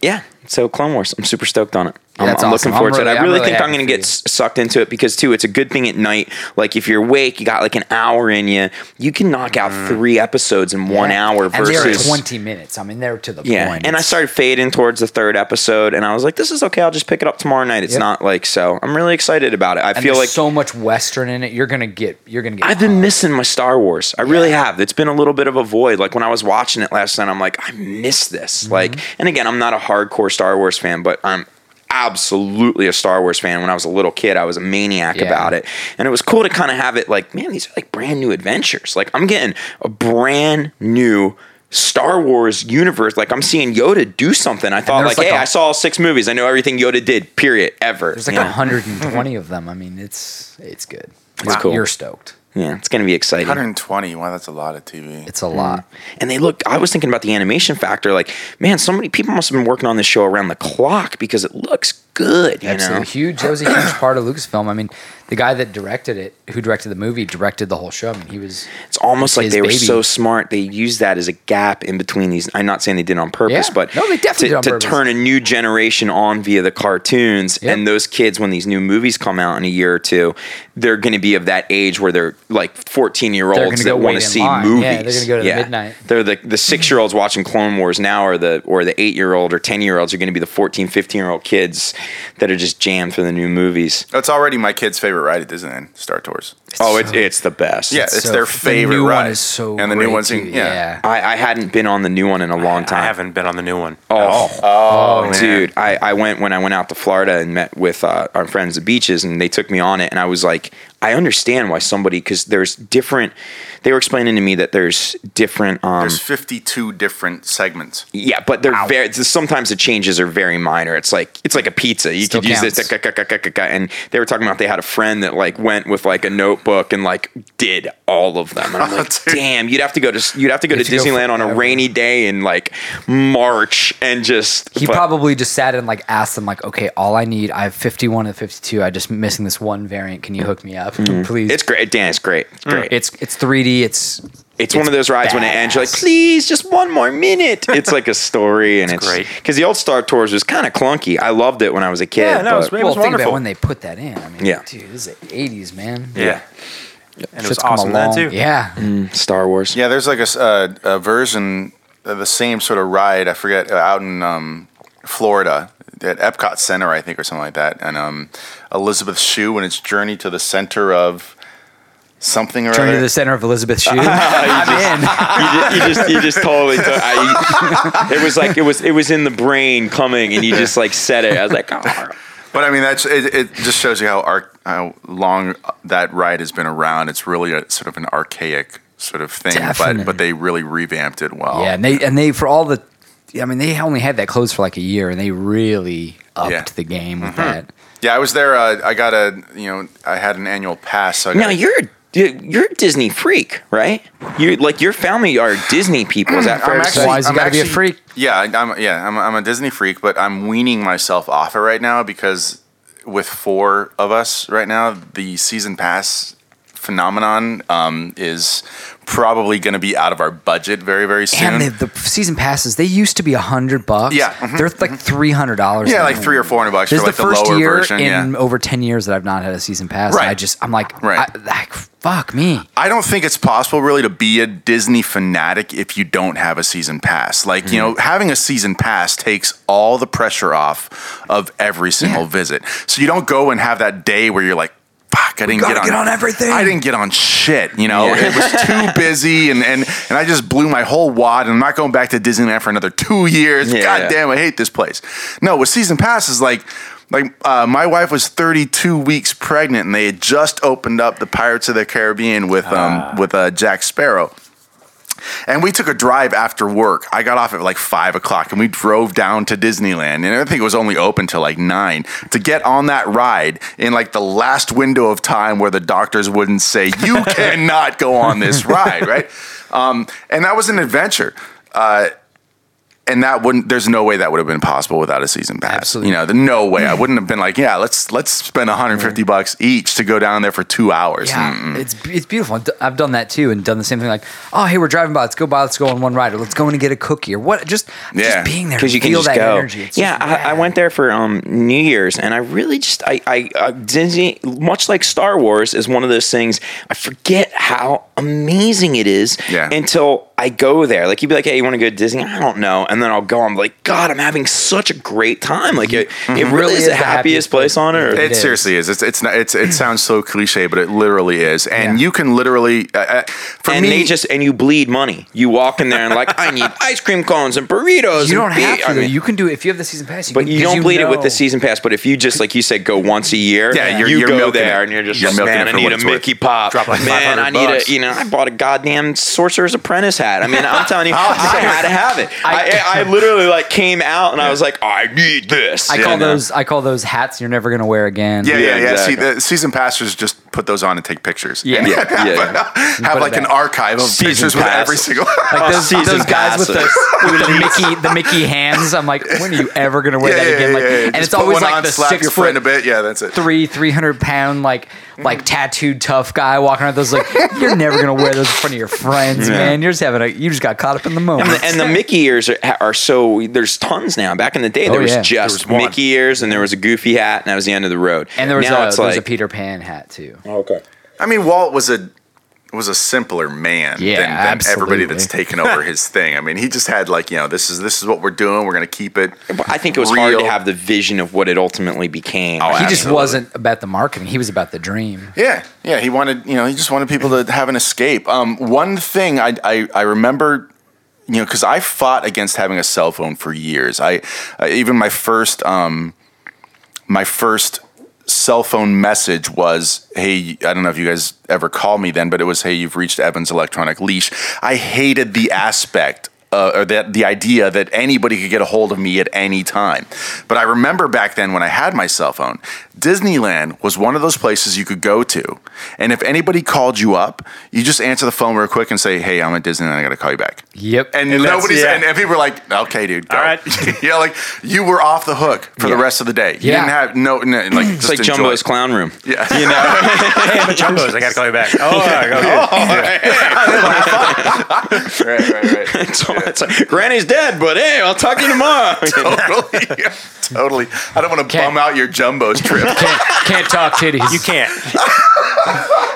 yeah. So Clone Wars, I'm super stoked on it. I'm, That's I'm awesome. looking forward I'm to it. I really really think I'm going to get sucked into it because too, it's a good thing at night. Like if you're awake, you got like an hour in you. You can knock out three episodes in one hour and versus 20 minutes. I mean, they're to the Yeah, point. and I started fading towards the third episode, and I was like, "This is okay. I'll just pick it up tomorrow night." It's Yep. not like so. I'm really excited about it. I and feel like so much Western in it. You're gonna get. You're gonna get. I've been missing my Star Wars. I really have. It's been a little bit of a void. Like when I was watching it last night, I'm like, I miss this. Mm-hmm. Like, and again, I'm not a hardcore Star Wars fan, but I'm absolutely a Star Wars fan. When I was a little kid, I was a maniac Yeah. about it, and it was cool to kind of have it. Like, man, these are like brand new adventures. Like, I'm getting a brand new. Star Wars universe, like I'm seeing Yoda do something. I thought, like, like hey, a- I saw all six movies. I know everything Yoda did. Period. Ever. There's like you know? 120 of them. I mean, it's it's good. It's cool. You're stoked. Yeah, it's gonna be exciting. 120. Wow, that's a lot of TV. It's a mm. lot. and they look i was thinking about the animation factor like man so many people must have been working on this show around the clock because it looks good you Absolutely know huge. That was a huge part of Lucasfilm. I mean, the guy that directed it, who directed the movie, directed the whole show. I mean, he was. it's almost like his they were so smart they used that as a gap in between these i'm not saying they did it on purpose Yeah. but No, they definitely to, did on to purpose. turn a new generation on via the cartoons Yep. and those kids when these new movies come out in a year or two they're going to be of that age where they're like 14 year olds that want to see line. movies Yeah, they're gonna go to the midnight. they're the the six year olds watching Clone Wars now, or the or the eight year old or ten year olds are going to be the 14, 15 year old kids that are just jammed for the new movies. That's already my kid's favorite ride at Disneyland, Star Tours. oh, it's it's the best. Yeah, it's so- their the favorite new ride. one is so and the new great, one's in- yeah. I, I hadn't been on the new one in a long time. I haven't been on the new one. Oh, Oh, man. dude, I, I went when I went out to Florida and met with uh, our friends at beaches, and they took me on it, and I was like, I understand why somebody because there's different. They were explaining to me that there's different. Um, There's 52 different segments. Yeah, but they're very. Sometimes the changes are very minor. It's like it's like a pizza. You Still could use this, and they were talking about they had a friend that like went with like a notebook and like did all of them. And I'm <laughs> like, Dude. damn, you'd have to go to you'd have to go to have go Disneyland on a forever. rainy day in like March and just He but- probably just sat and like asked them like, okay, all I need, I have 51 and 52. I just missing this one variant. Can you hook me up, please? Mm-hmm. It's great, Dan. It's great. It's great. it's it's 3D. It's It's, one of those rides when it ends, you're like, please, just one more minute. It's like a story, <laughs> and it's great. because the old Star Tours was kind of clunky. I loved it when I was a kid. Yeah, no, but- it's great. It well, was think about when they put that in. I mean, Yeah. dude, this is the 80s, man. Yeah. And it was Shit's come awesome then too. Yeah. Star Wars. Yeah, there's like a, s- uh, a version of the same sort of ride. I forget uh, out in um, Florida at Epcot Center, I think, or something like that. And um, Elisabeth Shue and its journey to the center of something or Journey other. to the center of Elisabeth Shue. <laughs> <laughs> I'm in. you, just, you just you just totally took, I, it was like it was it was in the brain coming and you just like said it i was like oh. But I mean, that's it, it. Just shows you how arc, how long that ride has been around. It's really a sort of an archaic sort of thing, Definitely. but but they really revamped it well. Yeah, and they and they for all the, I mean, they only had that closed for like a year, and they really upped Yeah. the game with that. Yeah, I was there. Uh, I got a you know I had an annual pass. So I now got, you're a- you're a disney freak right you like your family are disney people is that fair I'm to actually, say? Why is he I'm gotta be a freak? Yeah, I'm yeah, I'm, I'm a Disney freak, but I'm weaning myself off it right now because with four of us right now, the season pass phenomenon um, is probably going to be out of our budget very very soon. And the, the season passes, they used to be a hundred bucks. Yeah, mhm, they're like three hundred dollars. yeah, like three or four hundred bucks This for is like the first lower year version. in yeah. over ten years that I've not had a season pass. Right. I just, I'm like, Right. I, like, fuck me. I don't think it's possible really to be a Disney fanatic if you don't have a season pass. Like, you know, having a season pass takes all the pressure off of every single Yeah. visit. So you don't go and have that day where you're like, fuck, I didn't get on, get on everything. I didn't get on shit, you know. Yeah. It was too <laughs> busy and, and and I just blew my whole wad and I'm not going back to Disneyland for another two years. Yeah, God yeah. damn, I hate this place. No, with season passes, like like uh, my wife was 32 weeks pregnant and they had just opened up the Pirates of the Caribbean with um with uh, Jack Sparrow. And we took a drive after work. I got off at like five o'clock and we drove down to Disneyland. And I think it was only open till like nine to get on that ride in like the last window of time where the doctors wouldn't say, you <laughs> cannot go on this ride, right? Um, and that was an adventure. Uh, and that wouldn't there's no way that would have been possible without a season pass Absolutely. you know the no way i wouldn't have been like yeah let's let's spend 150 bucks each to go down there for two hours Yeah, Mm-mm. it's it's beautiful. I've done that too, and done the same thing. Like, oh, hey, we're driving by. Let's go by. Let's go on one ride, or let's go in and get a cookie, or what? Just Yeah. just being there because you can just that go. energy. It's yeah, just I, I went there for um, New Year's, and I really just I, I uh, Disney, much like Star Wars, is one of those things. I forget how amazing it is Yeah. until I go there. Like you'd be like, "Hey, you want to go to Disney?" I don't know, and then I'll go. I'm like, "God, I'm having such a great time!" Like it, it really is the happiest place on earth. It, It is. seriously is. It's it's not. It's it sounds so cliche, but it literally is. And Yeah. you can literally. Uh, uh, for and me, they just and you bleed money. You walk in there and like, I need <laughs> ice cream cones and burritos. You don't and beer." have to. I mean, you can do it if you have the season pass. You But can, you 'cause don't bleed it with the season pass. But if you just like you said, go once a year, Yeah, you're- you you're go there it. and you're just You're like, man, I need a worth." Mickey pop. Drop like man, I need bucks. a you know, I bought a goddamn Sorcerer's Apprentice hat. I mean, I'm telling you, <laughs> I had to have it. I, I, <laughs> literally like came out and I was like, I need this. I call know? those. I call those hats you're never gonna wear again. Yeah, yeah, Yeah, yeah. See, the season passers just put those on and take pictures. Yeah. And Yeah, yeah, yeah. have Put like an archive of Season pictures with every single. <laughs> Like those, Season those guys with the, <laughs> with the Mickey the Mickey hands. I'm like, when are you ever gonna wear yeah, that yeah, again? Like, yeah, yeah. and Just it's put always one like on, the slap six your foot friend a bit. Yeah, that's it. three, three hundred pound like like mm. tattooed tough guy walking around those like you're never gonna wear those in front of your friends, man. You're just having a you just got caught up in the moment. And the, and the Mickey ears are, are so there's tons now. Back in the day, there Oh, was yeah. just There was. Mickey ears and there was a Goofy hat, and that was the end of the road. And there was now a it's there was a Peter Pan hat too. Okay. I mean, Walt was a was a simpler man Yeah, than, than everybody that's <laughs> taken over his thing. I mean, he just had like you know this is this is what we're doing. We're gonna keep it. I think it was hard to have the vision of what it ultimately became. Oh, He just wasn't about the marketing. He was about the dream. Yeah, yeah. He wanted, you know, he just wanted people to have an escape. Um, one thing I, I, I remember, you know, because I fought against having a cell phone for years. I uh, even my first, um, my first cell phone message was, "Hey, I don't know if you guys ever called me then, but it was, hey, you've reached Evan's electronic leash." I hated the aspect uh, or that the idea that anybody could get a hold of me at any time. But I remember back then when I had my cell phone, Disneyland was one of those places you could go to, and if anybody called you up, you just answer the phone real quick and say, "Hey, I'm at Disneyland. I got to call you back." Yep. And, And nobody's yeah. and, and people were like, "Okay, dude, go. All right. <laughs> yeah, like you were off the hook for the rest of the day. You Yeah. didn't have no, no like It's just like enjoy Jumbo's it. clown room. Yeah. <laughs> You know? hey, I'm at Jumbo's. I got to call you back. <laughs> Oh, I go, right, right, right. it's, <laughs> it's like, Granny's dead, but hey, I'll talk to you tomorrow. <laughs> totally, yeah, <laughs> totally. I don't want to Can't- bum out your Jumbo's trip. can't, can't talk titties. you can't.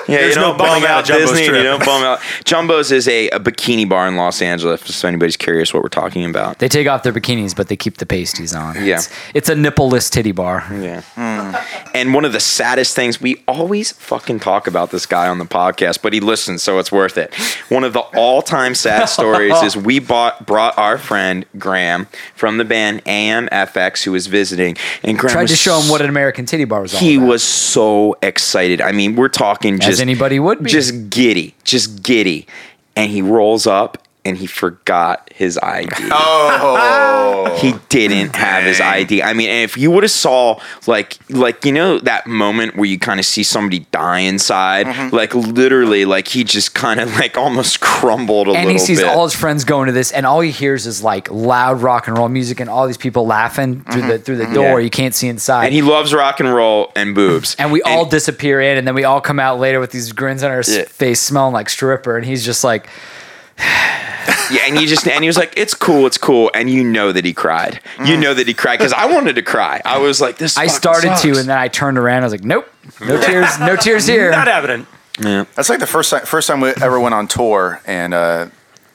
Yeah, There's you no don't bum out out Jumbo's Disney. and You don't bum out. Jumbo's is a, a bikini bar in Los Angeles. If anybody's curious what we're talking about. They take off their bikinis, but they keep the pasties on. Yeah. It's, it's a nippleless titty bar. Yeah. Hmm. And one of the saddest things, we always fucking talk about this guy on the podcast, but he listens, so it's worth it. One of the all time sad stories is we bought brought our friend Graham from the band AMFX who was visiting. And Graham Tried was to show him what an American titty bar was he about. was so excited. I mean, we're talking just anybody would be. just giddy, just giddy. And he rolls up and he forgot his ID. <laughs> Oh, He didn't have his ID. I mean, if you would have saw like like you know that moment where you kind of see somebody die inside, Mm-hmm. like literally, like he just kind of like almost <laughs> crumbled a and little he sees bit. all his friends going to this, and all he hears is like loud rock and roll music, and all these people laughing through the through the door. Yeah. You can't see inside. and he loves rock and roll and boobs. and we all disappear in, and then we all come out later with these grins on our Yeah. face, smelling like stripper. And he's just like, Yeah, and you just and he was like, "It's cool, it's cool," and you know that he cried. You know that he cried because I wanted to cry. I was like, "This." Mm. I fucking started sucks. to, and then I turned around. I was like, nope, no tears, no tears here. Not evident. Yeah. That's like the first time first time we ever went on tour, and uh,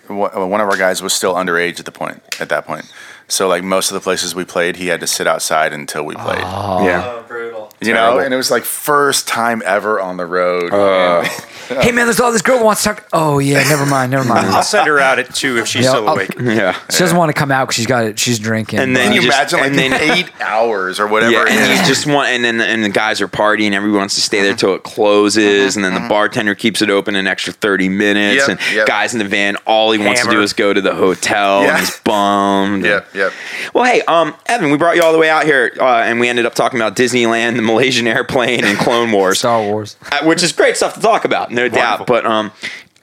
one of our guys was still underage at the point at that point. So like most of the places we played, he had to sit outside until we played. yeah. brutal. you know, and it was like first time ever on the road. and- Hey man, there's all this girl who wants to talk. Oh yeah, never mind, never mind. I'll send her out at two if she's Yeah, still I'll- awake. Yeah. She doesn't want to come out because she's got it. She's drinking. And then Can you you just- imagine like and then- <laughs> eight hours or whatever? Yeah, it and is? you just want, and then and the guys are partying. Everyone wants to stay there till it closes, and then the bartender keeps it open an extra thirty minutes. Yep, and yep. guys in the van, all he wants to do Hammered. is go to the hotel, Yeah. and he's bummed. Yep, yep. Well, hey, um, Evan, we brought you all the way out here, uh, and we ended up talking about Disneyland, the Malaysian <laughs> airplane, and Clone Wars. Star Wars. Uh, which is great stuff to talk about, no doubt. But um,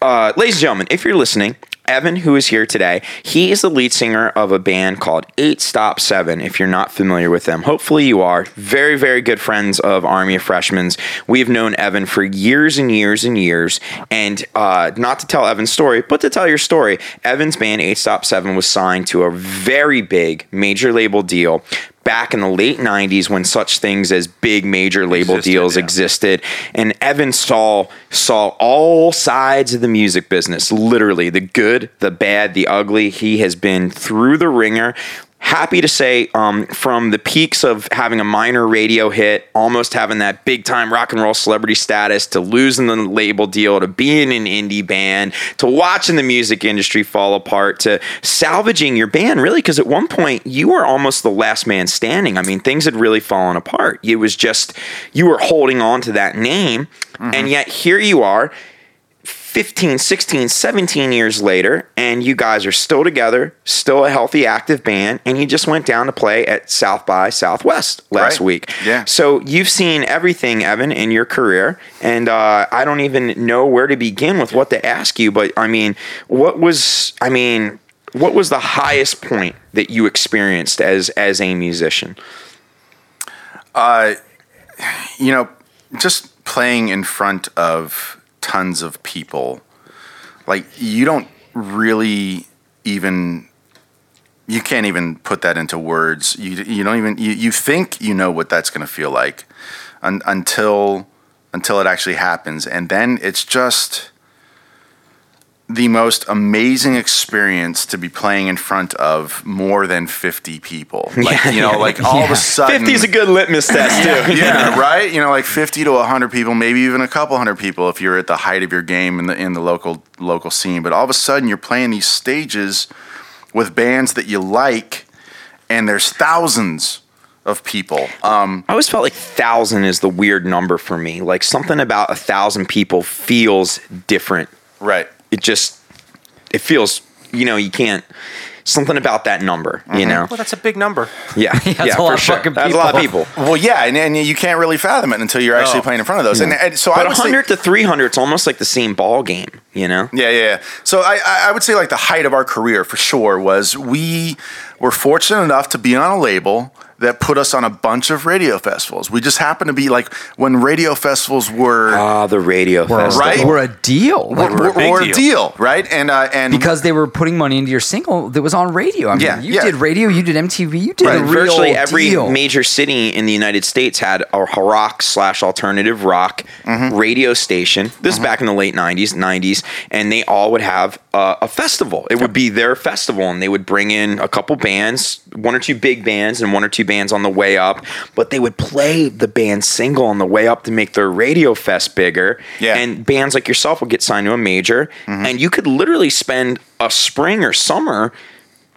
uh, ladies and gentlemen, if you're listening, Evan, who is here today, he is the lead singer of a band called Eight Stop Seven. If you're not familiar with them, hopefully you are. Very, very good friends of Army of Freshmen. We've known Evan for years and years and years. And uh, not to tell Evan's story, but to tell your story, Evan's band Eight Stop Seven was signed to a very big major label deal back in the late 90s when such things as big major label Existed, deals yeah. existed. And Evan saw saw all sides of the music business literally the good the bad the ugly. He has been through the ringer happy to say um, from the peaks of having a minor radio hit almost having that big time rock and roll celebrity status to losing the label deal to being an indie band to watching the music industry fall apart to salvaging your band really because at one point you were almost the last man standing. I mean things had really fallen apart. It was just you were holding on to that name and yet here you are 15, 16, 17 years later, and you guys are still together, still a healthy, active band, and you just went down to play at South by Southwest last Right. week. Yeah. So you've seen everything, Evan, in your career, and uh, I don't even know where to begin with what to ask you, but I mean, what was, I mean, what was the highest point that you experienced as as a musician? Uh, you know, just playing in front of tons of people, like you don't really even you can't even put that into words. You you don't even you, you think you know what that's going to feel like un, until until it actually happens, and then it's just the most amazing experience to be playing in front of more than 50 people. <laughs> Like, you know, like all of a sudden 50 is a good litmus test, too. <laughs> yeah, right. You know, like fifty to hundred people, maybe even a couple hundred people if you're at the height of your game in the in the local local scene. But all of a sudden, you're playing these stages with bands that you like, and there's thousands of people. Um, I always felt like thousand is the weird number for me. Like something about a thousand people feels different. right. It just it feels you know, you can't. Something about that number, you mm-hmm. know. Well, that's a big number. Yeah, <laughs> that's yeah, a lot for of sure. fucking That's a lot of people. Well, yeah, and, and you can't really fathom it until you're actually No. playing in front of those. And, and so I But would say, 100 to 300, it's almost like the same ball game, you know. Yeah, yeah, yeah. So I, I I would say like the height of our career for sure was we were fortunate enough to be on a label that put us on a bunch of radio festivals. We just happened to be like when radio festivals were Ah, the radio We're, festival. Right? we're a deal. Like, were, a big were a deal. deal, right? And uh, and because they were putting money into your single that was on radio. I mean, Yeah, you yeah. did radio, you did MTV, you did Right. a real Virtually every deal. major city in the United States had a rock slash alternative rock Mm-hmm. radio station. This is back in the late '90s, '90s, and they all would have uh, a festival. It would be their festival, and they would bring in a couple bands, one or two big bands, and one or two bands on the way up. But they would play the band single on the way up to make their radio fest bigger. Yeah. Mm-hmm. And bands like yourself would get signed to a major, and you could literally spend a spring or summer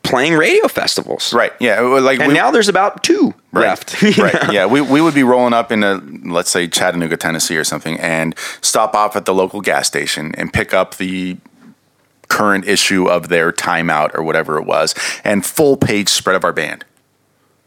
playing radio festivals. right, yeah, like And we, now there's about two right, left. <laughs> right, yeah, we, we would be rolling up into let's say Chattanooga, Tennessee, or something, and stop off at the local gas station and pick up the current issue of their timeout or whatever it was, and full page spread of our band.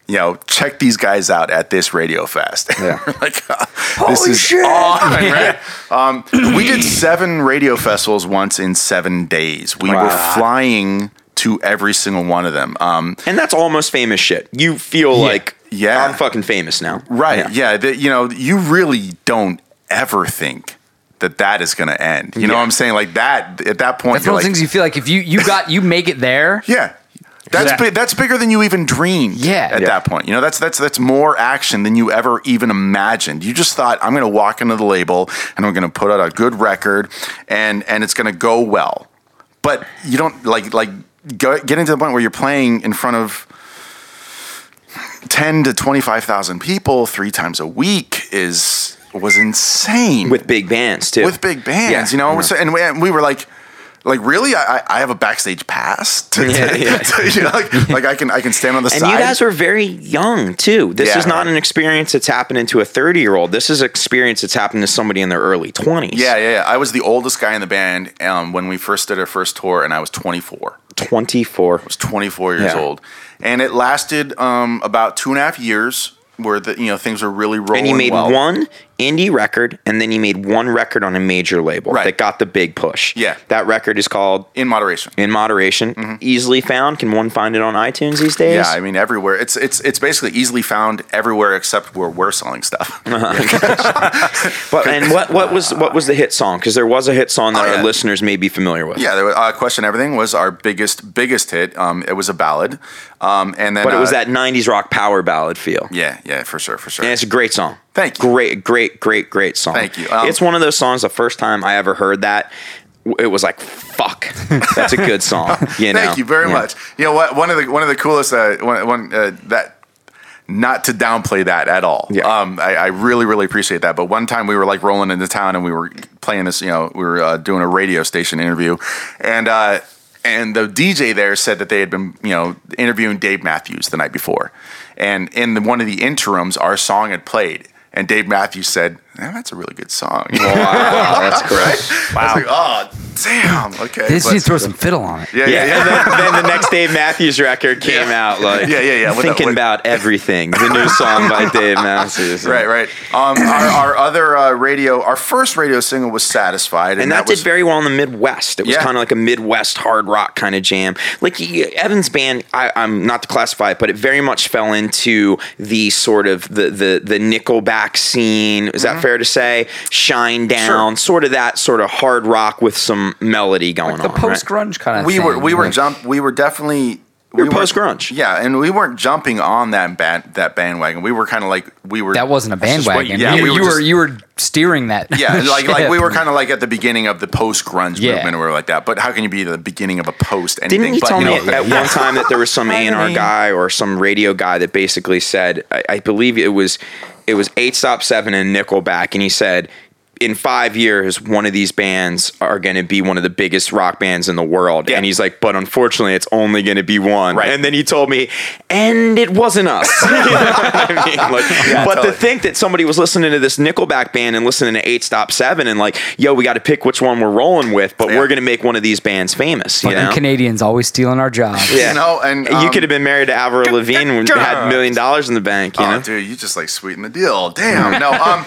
You know, check these guys out at this Radio Fest. Yeah. <laughs> like, uh, this is shit. on, <laughs> right? Um, we did seven radio festivals once in seven days. We were flying to every single one of them. Um, And that's almost famous shit. You feel like Yeah. I'm fucking famous now. Right. Yeah. the- you know, you really don't ever think that that is going to end. You know what I'm saying? Like that, at that point, That's one of like, the things you feel like if you you got you make it there. <laughs> yeah. That's Yeah. big, that's bigger than you even dreamed. Yeah. At Yeah. that point, you know that's that's that's more action than you ever even imagined. You just thought I'm going to walk into the label and I'm going to put out a good record and and it's going to go well. But you don't like like go, getting to the point where you're playing in front of 10 to 25,000 people 3 times a week is was insane With big bands too. with big bands, Yeah. you know. So- And we, and we were like, like really, I, I have a backstage pass. To, Yeah, to- yeah. to- you know, like, <laughs> like I can I can stand on the and side. And you guys were very young too. This Yeah. is not an experience that's happening to a 30 year old. This is an experience that's happening to somebody in their early 20s. yeah, yeah, yeah. I was the oldest guy in the band um, when we first did our first tour, and I was 24. 24. I was 24 years old, and it lasted um, about two and a half years, where the you know things were really rolling. And you made well. one indie record, and then you made one record on a major label Right. that got the big push. Yeah. That record is called in moderation. In Moderation. Easily found. Can one find it on iTunes these days? Mm-hmm. Yeah, I mean everywhere. It's it's it's basically easily found everywhere except where we're selling stuff. <laughs> <laughs> But and what what was what was the hit song? Because there was a hit song that Oh, our listeners may be familiar with. Yeah, there was, uh, question everything was our biggest biggest hit. Um, it was a ballad, um, and then But it was uh, that '90s rock power ballad feel. Yeah, yeah, for sure, for sure. And it's a great song. Thank you. Great, great, great, great song. Thank you. Um, it's one of those songs. The first time I ever heard that, it was like, "Fuck, <laughs> that's a good song." You know? Thank you very Yeah. much. You know what? One of the one of the coolest uh, one, one uh, that. Not to downplay that at all. Yeah. Um, I, I really, really appreciate that. But one time we were like rolling into town and we were playing this, you know, we were uh, doing a radio station interview, and uh, and the DJ there said that they had been, you know, interviewing Dave Matthews the night before, and in the, one of the interims, our song had played, and Dave Matthews said, "Eh, "That's a really good song." Wow, that's great. <laughs> I was like, "Oh, damn, okay." They just need to throw some fiddle on it. yeah, Yeah, yeah, yeah. and then, then the next Dave Matthews record came Yeah. out like Yeah, yeah, yeah, with thinking the- with- about everything. The new song by <laughs> Dave Matthews. Right, right. Um, our, our other uh, radio, our first radio single was "Satisfied," and, And that, was did very well in the Midwest. It was Yeah. kind of like a Midwest hard rock kind of jam. Like Evan's band, I, I'm not to classify it, but it very much fell into the sort of the the the Nickelback scene. Is that fair to say? Shinedown, sort of that sort of hard rock with some melody going The on. The post right? grunge kind of we thing. were we were jump we were definitely We were post-grunge. Yeah, and we weren't jumping on that band that bandwagon. We were kind of like we were. That wasn't a just what bandwagon. yeah, you, we were you were you were steering that. yeah, <laughs> like like we were kind of like at the beginning of the post grunge Yeah. movement, or we like that. But how can you be the beginning of a post anything? Didn't you but, tell you me know, at one time that there was some <laughs> A and R guy or some radio guy that basically said, I, I believe it was, it was eight stop seven and Nickelback, and he said, in five years, one of these bands are going to be one of the biggest rock bands in the world. Yeah. And he's like, but unfortunately, it's only going to be one. Right. And then he told me, and it wasn't us. <laughs> You know I mean, like, <laughs> but totally. to think that somebody was listening to this Nickelback band and listening to Eight Stop Seven and like, yo, we got to pick which one we're rolling with, but Yeah. we're going to make one of these bands famous. You know? Canadians always stealing our jobs. Yeah. You know, and, you um, could have been married to Avril Lavigne and had a million dollars in the bank. You Oh, know, dude, you just like sweeten the deal. Damn. <laughs> No. Um.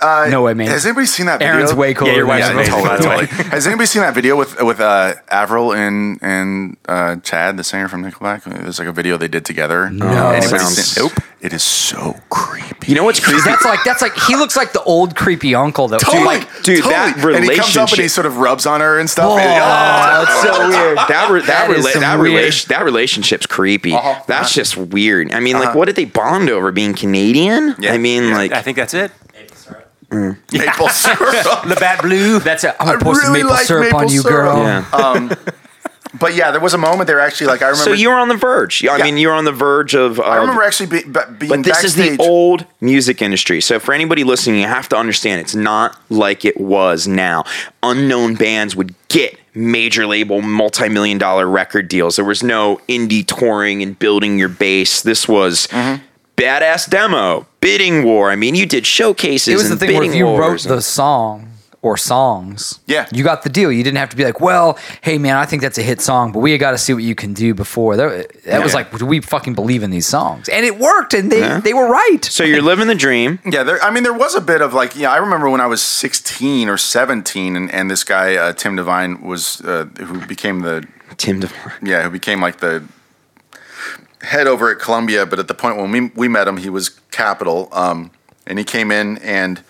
Uh, No way, man. Has anybody seen that video? Aaron's way cooler. Yeah, your wife's me. amazing, by the way. <laughs> Has anybody seen that video with with uh, Avril and and uh, Chad, the singer from Nickelback? There's like a video they did together. No, Anybody seen- Nope. It is so creepy. you know what's creepy? That's like that's like he looks like the old creepy uncle though. Totally, like, dude, that And he comes up and he sort of rubs on her and stuff. Oh, And- that's so <laughs> weird. that re- that That is rela- that weird- relation that relationship's creepy. Uh-huh. That's just weird. I mean, like, what did they bond over? Being Canadian? Yeah. I mean, Yeah. like, I think that's it. Maple <laughs> syrup. Labatt Blue. That's it. I'm gonna pour some really maple like syrup maple on you, syrup. girl. yeah. But yeah, there was a moment there actually. Like I remember. so you were on the verge. I Yeah. mean, you're on the verge of. I remember actually be, be, being But this is the old music industry. So for anybody listening, you have to understand it's not like it was now. Unknown bands would get major label multi-million dollar record deals. There was no indie touring and building your base. This was Mm-hmm. Badass demo, bidding war. I mean, you did showcases It was the and thing where bidding if you wrote the song or songs, Yeah. you got the deal. You didn't have to be like, well, hey man, I think that's a hit song, but we got to see what you can do before. That, that was like, do we fucking believe in these songs? And it worked, and they Yeah. they were right. So you're living the dream. <laughs> Yeah, there. I mean, there was a bit of like, yeah. I remember when I was 16 or 17, and, and this guy uh, Tim Devine was uh, who became the Tim DeVore. yeah who became like the head over at Columbia. But at the point when we we met him, he was Capitol, um, and he came in and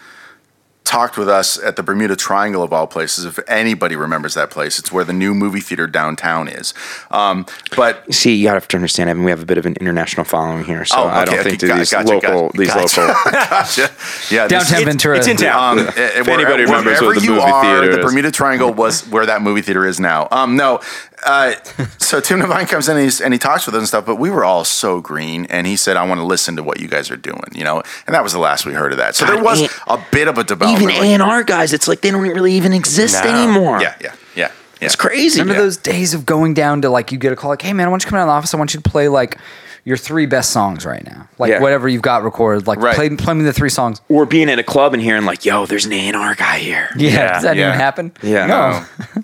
talked with us at the Bermuda Triangle of all places. If anybody remembers that place, it's where the new movie theater downtown is. Um, but See, you have to understand. I mean, we have a bit of an international following here, so Oh, I don't okay, think okay, these gotcha, local, gotcha, these gotcha. local. gotcha. Yeah, Downtown It's- Ventura. it's in town. Um, if anybody remembers where the you movie are, theater the. Bermuda Triangle was where that movie theater is now. Um, no, uh, so Tim Devine comes in and, he's, and he talks with us and stuff, but we were all so green, and he said, "I want to listen to what you guys are doing," you know, and that was the last we heard of that. So there was and- a bit of a development. Even A and R guys, it's like they don't really even exist No. anymore. yeah, yeah, yeah, yeah. It's crazy. Remember those days of going down to like you get a call like, hey man, I want you to come down to the office. I want you to play like your three best songs right now, like Yeah. whatever you've got recorded. Like Right. play play me the three songs. or being at a club and hearing like, "Yo, there's an A and R guy here." Yeah, Yeah, does that yeah. even happen? Yeah. no. <laughs>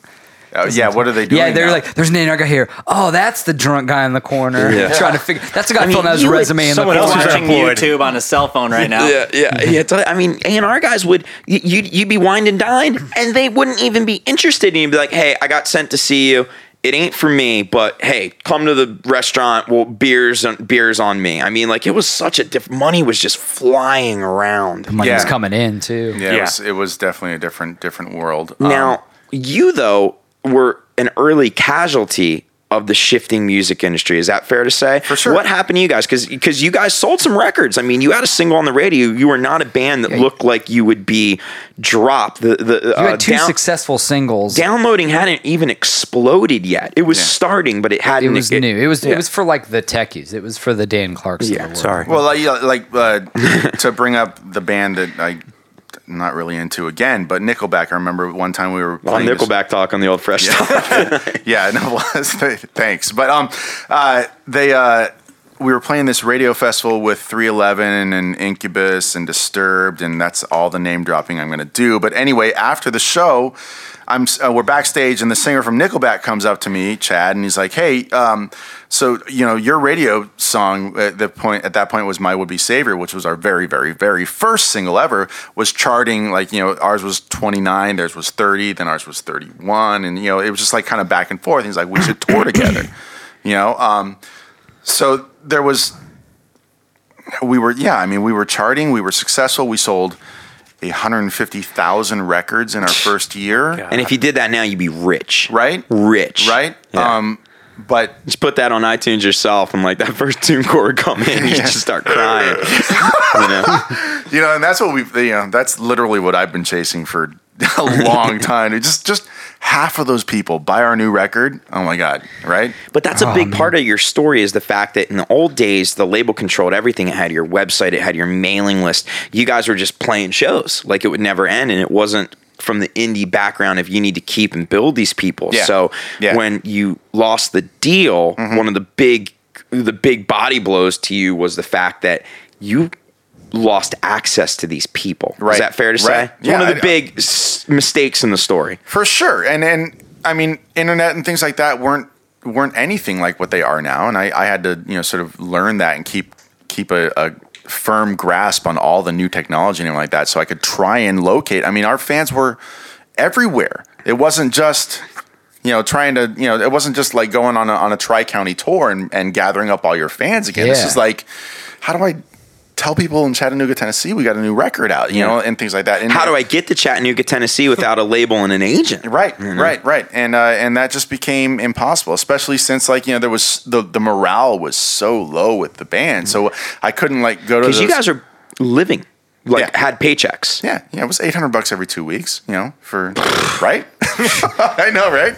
Uh, yeah, what are they doing? Yeah, they're now? like, there's an A&R guy here. Oh, that's the drunk guy in the corner Yeah. <laughs> trying to figure. That's the guy I mean, filling out his you would- resume in the someone corner. else watching. YouTube on his cell phone right now. <laughs> Yeah, yeah, <laughs> yeah. I mean, A and R guys would you you'd, you'd be wined and dined, and they wouldn't even be interested in you. Be like, "Hey, I got sent to see you. It ain't for me, but hey, come to the restaurant. Well, beers on beers on me." I mean, like it was such a different. money was just flying around. Money's Yeah. coming in too. yeah, It, was, it was definitely a different different world. Um, Now, you though were an early casualty of the shifting music industry. Is that fair to say? For sure. What happened to you guys? Because you guys sold some records. I mean, you had a single on the radio. You were not a band that Yeah. looked like you would be dropped. The the You uh, had two down- successful singles. downloading hadn't even exploded yet. It was Yeah. starting, but it hadn't. it was new. It was yeah. it was for like the techies. It was for the Dan Clarks. Yeah, of the world. Sorry. Well, like, like uh, <laughs> to bring up the band that I. Not really into again, but Nickelback. I remember one time we were on playing this- Nickelback talk on the old fresh talk. <laughs> yeah, no. <laughs> Thanks, but um, uh, they uh, we were playing this radio festival with 311 and Incubus and Disturbed, and that's all the name dropping I'm going to do. But anyway, after the show, I'm uh, we're backstage, and the singer from Nickelback comes up to me, Chad, and he's like, "Hey, um, so you know your radio song at the point at that point was My Would Be Savior, which was our very, very, very first single ever, was charting like you know ours was 29, theirs was 30, then ours was 31, and you know it was just like kind of back and forth. He's like, we should tour together, you know. Um, so there was we were yeah i mean we were charting we were successful we sold 150,000 records in our first year and if you did that now, you'd be rich. right Rich. right Yeah. um but Just put that on iTunes yourself, and like that first tune chord come in, you just start crying. <laughs> you know? you know and that's what we've you know that's literally what i've been chasing for <laughs> a long <laughs> time It just just half of those people buy our new record, oh my god, right? But that's a oh, big part of your story is the fact that in the old days, the label controlled everything. It had your website, it had your mailing list. You guys were just playing shows like it would never end, and it wasn't from the indie background of you need to keep and build these people. Yeah. So Yeah. Mm-hmm. when you lost the deal, one of the big the big body blows to you was the fact that you lost access to these people. Is that fair to say? Right. It's one of the big s- mistakes in the story. For sure. And and I mean, internet and things like that weren't weren't anything like what they are now. And I, I had to, you know, sort of learn that and keep keep a, a firm grasp on all the new technology and like that so I could try and locate. I mean, our fans were everywhere. It wasn't just you know, trying to, you know, it wasn't just like going on a, on a tri county tour and, and gathering up all your fans again. This is like, how do I tell people in Chattanooga, Tennessee, we got a new record out, you know, and things like that. And How do I get to Chattanooga, Tennessee without a label and an agent? Right, right, right, and uh, and that just became impossible, especially since like you know there was the the morale was so low with the band, so I couldn't like go to Because you guys are living, like Yeah. had paychecks. yeah yeah it was eight hundred bucks every two weeks, you know, for right, <laughs> I know right,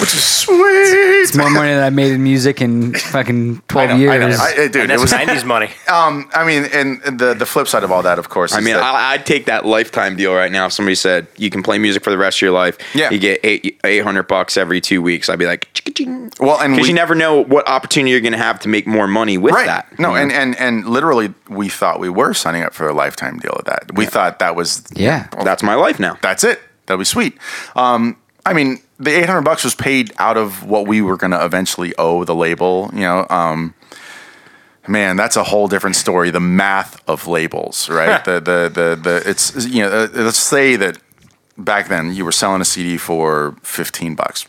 which is sweet. It's more money than I made in music in fucking twelve I know. years. I- dude, And it was. 90s money. <laughs> Um, I mean, and the the flip side of all that, of course, I is mean, that- I, I'd take that lifetime deal right now. If somebody said you can play music for the rest of your life, Yeah. you get eight eight hundred bucks every two weeks. I'd be like, ching Well, and because we- you never know what opportunity you're going to have to make more money with right. that. No, you know? and, and and literally, we thought we were signing up for a lifetime deal of that. We thought that was yeah. that's my life now. that's it. That'd be sweet. Um, I mean, the 800 bucks was paid out of what we were going to eventually owe the label, you know. Um, man, that's a whole different story. The math of labels, right? <laughs> the, the, the, the, it's, you know, uh, let's say that back then you were selling a CD for 15 bucks.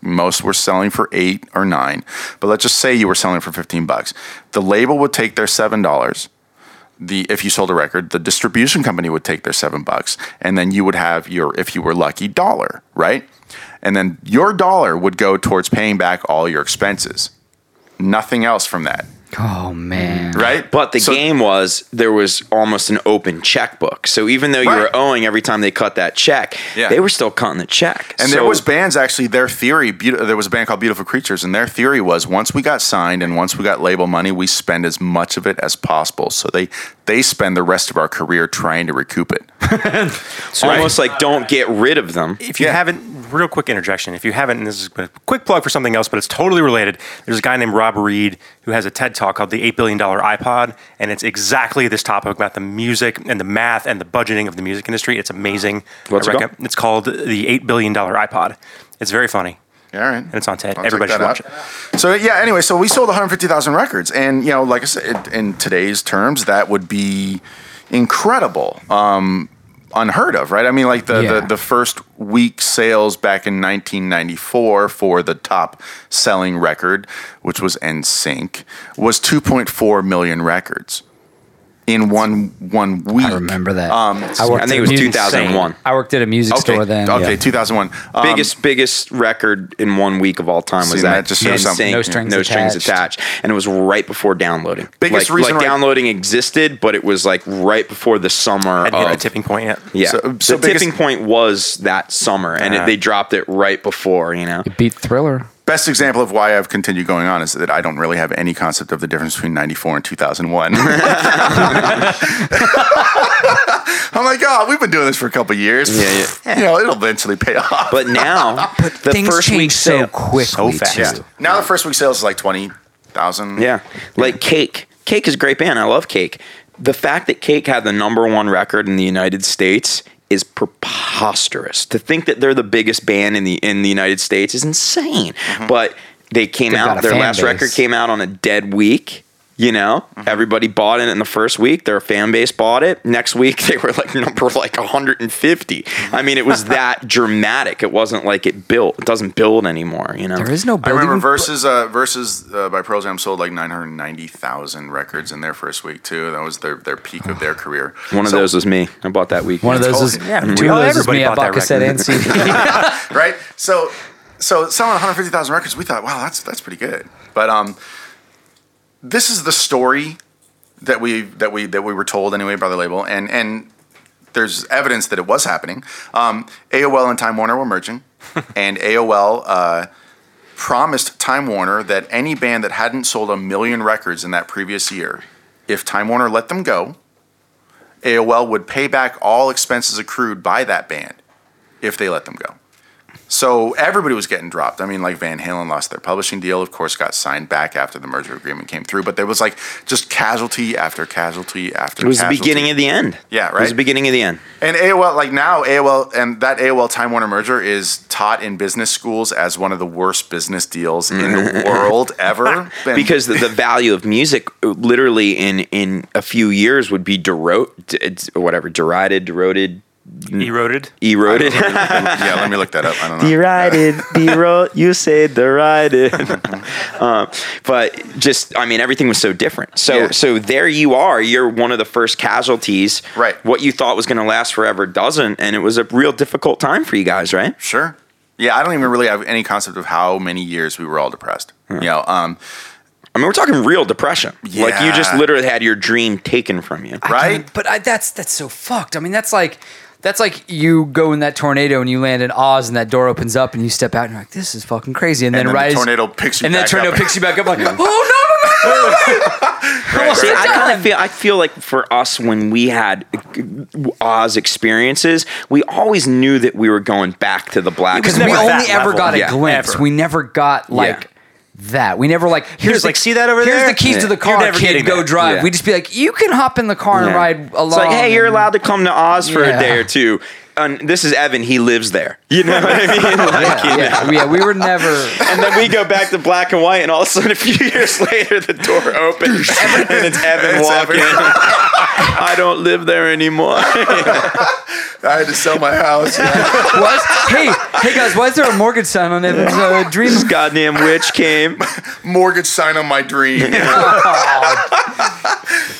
Most were selling for eight or nine, but let's just say you were selling for 15 bucks. The label would take their $7 the if you sold a record, the distribution company would take their seven bucks, and then you would have your if you were lucky dollar, right? And then your dollar would go towards paying back all your expenses. Nothing else from that, Oh man. right? But the So- game was there was almost an open checkbook. So even though you Right. were owing every time they cut that check, Yeah. they were still cutting the check. And there was bands actually. Their theory, Beau- there was a band called Beautiful Creatures, and their theory was once we got signed and once we got label money, we spend as much of it as possible. So they they spend the rest of our career trying to recoup it. <laughs> So almost like don't get rid of them. If you Yeah. haven't, real quick interjection. If you haven't, and this is a quick plug for something else, but it's totally related. There's a guy named Rob Reid who has a TED talk called the $8 billion iPod, and it's exactly this topic about the music and the math and the budgeting of the music industry. It's amazing. What's it recom- It's called the $8 billion iPod. It's very funny, All right, and it's on TED. I'll Everybody should watch out. it. So yeah, anyway, so we sold 150,000 records, and you know, like I said, in today's terms, that would be incredible, um, unheard of, right? I mean, like the, Yeah. the the first week sales back in 1994 for the top selling record, which was NSYNC, was 2.4 million records in one one week. I remember that. Um, I, I think it was music- 2001. I worked at a music Okay, store then. okay, yeah. 2001. Um, biggest biggest record in one week of all time was that, that just shows something. No strings no strings attached. attached, and it was right before downloading. Biggest like, reason like right- downloading existed, but it was like right before the summer Hadn't hit the tipping point yet. yeah. So- so the biggest- tipping point was that summer, and it, they dropped it right before. You know, It beat Thriller. Best example of why I've continued going on is that I don't really have any concept of the difference between 94 and 2001. <laughs> I'm like, oh, we've been doing this for a couple years. Yeah, You know, it'll eventually pay off. but now the Things first change week so sale, quickly. so fast. yeah. Now the first week sales is like 20,000. Yeah. Like Cake. Cake is a great band. I love Cake. The fact that Cake had the number one record in the United States is preposterous. To think that they're the biggest band in the in the United States is insane. Mm-hmm. But they came They've out their last base. record came out on a dead week. You know, everybody bought it in the first week. Their fan base bought it. Next week, <laughs> they were like number like 150. I mean, it was that dramatic. It wasn't like it built. It doesn't build anymore. You know, There is no I building. remember Versus uh, Versus uh, by Pearl Jam sold like 990,000 records in their first week too. That was their, their peak of their career. one of those was me. I bought that week. One of those was Yeah, two of those was everybody me. I bought bought that cassette and CD. <laughs> right? So, so selling 150,000 records, we thought, wow, that's that's pretty good. But um, this is the story that we that we that we were told anyway by the label, and and there's evidence that it was happening. Um, AOL and Time Warner were merging, <laughs> and AOL uh, promised Time Warner that any band that hadn't sold a million records in that previous year, if Time Warner let them go, AOL would pay back all expenses accrued by that band if they let them go. So everybody was getting dropped. I mean, like Van Halen lost their publishing deal, of course, got signed back after the merger agreement came through. But there was like just casualty after casualty after. It was the beginning of the end. Yeah, right. It was the beginning of the end. And AOL, like now, AOL and that AOL Time Warner merger is taught in business schools as one of the worst business deals in the mm-hmm. world ever. <laughs> And- because the, the value of music literally in in a few years would be derot whatever derided deroded Eroded. eroded yeah, let me look that up. I don't know. derided derot you say derided <laughs> um, but just i mean everything was so different so Yeah. so there you are you're one of the first casualties Right. what you thought was going to last forever doesn't and it was a real difficult time for you guys right Sure. Yeah, I don't even really have any concept of how many years we were all depressed. You know, um, I mean, we're talking real depression. Yeah. Like you just literally had your dream taken from you. right? But I, that's that's so fucked. I mean, that's like that's like you go in that tornado and you land in Oz and that door opens up and you step out and you're like, this is fucking crazy. And, And then, then the right as- tornado picks you up. and then tornado up. picks you back up like, oh no no no no. <laughs> See, I kind of feel I feel like for us when we had uh, Oz experiences, we always knew that we were going back to the black. Because and we only ever level. got a Yeah, glimpse. ever. We never got like. Yeah. That we never like. Here's, the, like, see that over here's there? the keys to the You're car. never Kid, go that. drive. Yeah. We just be like, you can hop in the car and Yeah. ride along. It's like, hey, you're allowed to come to Oz for Yeah. a day or two. And this is Evan. He lives there. You know what I mean? <laughs> Like, Yeah, yeah, yeah, we were never. And then we go back to black and white, and all of a sudden, a few years later, the door opens, <laughs> and it's Evan It's walking. Evan. <laughs> I don't live there anymore. I had to sell my house. Was, hey, hey guys, why is there a mortgage sign on Evan's uh, dream? this goddamn witch came. Mortgage sign on my dream.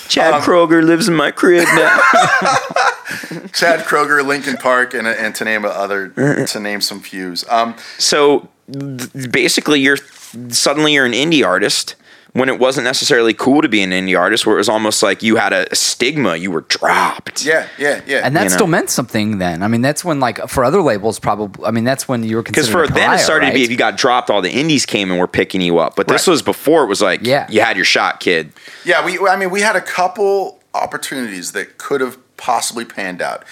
Chad Um, Kroeger lives in my crib now. Chad Kroeger, Linkin Park, and, and to name other to name some fews. Um, So th- basically, you're suddenly you're an indie artist when it wasn't necessarily cool to be an indie artist, where it was almost like you had a stigma. You were dropped. yeah, yeah, yeah. And that You know. still meant something then. I mean, that's when, like, for other labels, probably, I mean, that's when you were Because for a then it pariah, started to be if you got dropped, all the indies came and were picking you up. But this Right. was before it was like, Yeah. you had your shot, kid. Yeah, we. I mean, we had a couple opportunities that could have possibly panned out.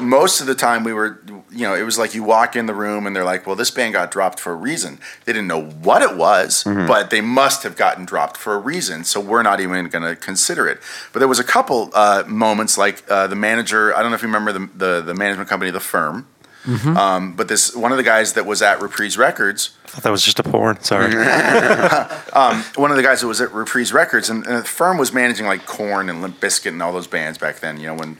Most of the time, we were, you know, it was like you walk in the room and they're like, "Well, this band got dropped for a reason." They didn't know what it was, but they must have gotten dropped for a reason. So we're not even going to consider it. But there was a couple uh, moments, like uh, the manager. I don't know if you remember the the, the management company, the firm. Um, but this one of the guys that was at Reprise Records I thought that was just a porn. Sorry. <laughs> one of the guys that was at Reprise Records, and, and the firm was managing like Korn and Limp Bizkit and all those bands back then. You know when,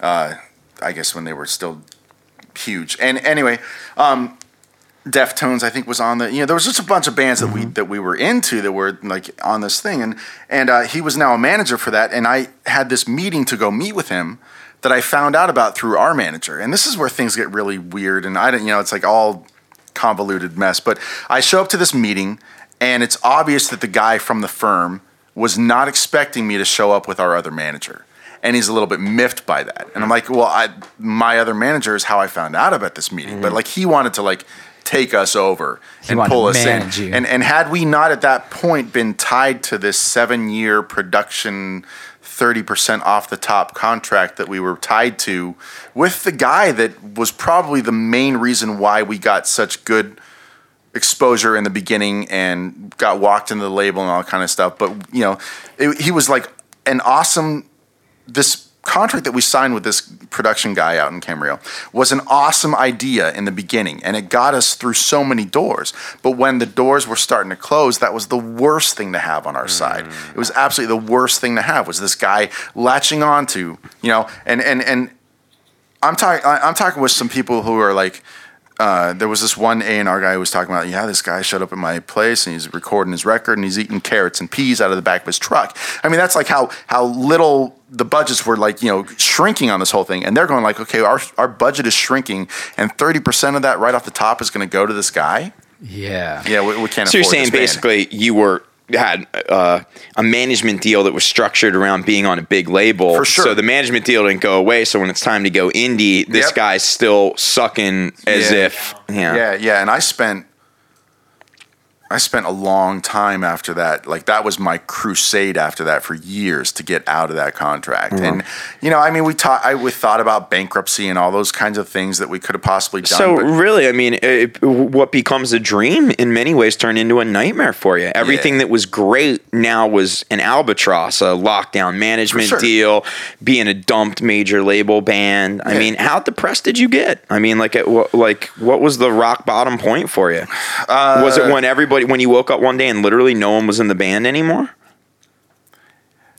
uh, I guess when they were still huge. And anyway, um, Deftones I think was on the. You know there was just a bunch of bands that we that we were into that were like on this thing, and and uh, he was now a manager for that. And I had this meeting to go meet with him that I found out about through our manager. And this is where things get really weird. And I don't, you know, it's like all convoluted mess. But I show up to this meeting, and it's obvious that the guy from the firm was not expecting me to show up with our other manager. And he's a little bit miffed by that. And I'm like, well, I, my other manager is how I found out about this meeting. But like, he wanted to like take us over and pull us in. you. And and had we not at that point been tied to this seven year production. 30% off the top contract that we were tied to with the guy that was probably the main reason why we got such good exposure in the beginning and got walked into the label and all that kind of stuff. But you know, it, he was like an awesome. This contract that we signed with this production guy out in Camarillo was an awesome idea in the beginning, and it got us through so many doors. But when the doors were starting to close, that was the worst thing to have on our side. Mm. It was absolutely the worst thing to have. Was this guy latching on to, you know, and and and I'm talking. I'm talking with some people who are like. Uh, there was this one A and R guy who was talking about, yeah, this guy showed up at my place and he's recording his record and he's eating carrots and peas out of the back of his truck. I mean, that's like how how little the budgets were like, you know, shrinking on this whole thing. And they're going like, okay, our our budget is shrinking, and thirty percent of that right off the top is going to go to this guy. yeah. Yeah, we, we can't. So you're saying this basically you were had uh, a management deal that was structured around being on a big label. For sure. So the management deal didn't go away. So when it's time to go indie, this Yep. guy's still sucking as Yeah. if yeah. Yeah, yeah, and I spent I spent a long time after that. Like that was my crusade after that for years to get out of that contract. Mm-hmm. And you know, I mean, we taught I we thought about bankruptcy and all those kinds of things that we could have possibly done. So really, I mean, it, what becomes a dream in many ways turned into a nightmare for you. Everything Yeah. that was great now was an albatross, a lockdown management sure. deal, being a dumped major label band. I mean, how depressed did you get? I mean, like, at, like what was the rock bottom point for you? was Uh, it when everybody when you woke up one day and literally no one was in the band anymore?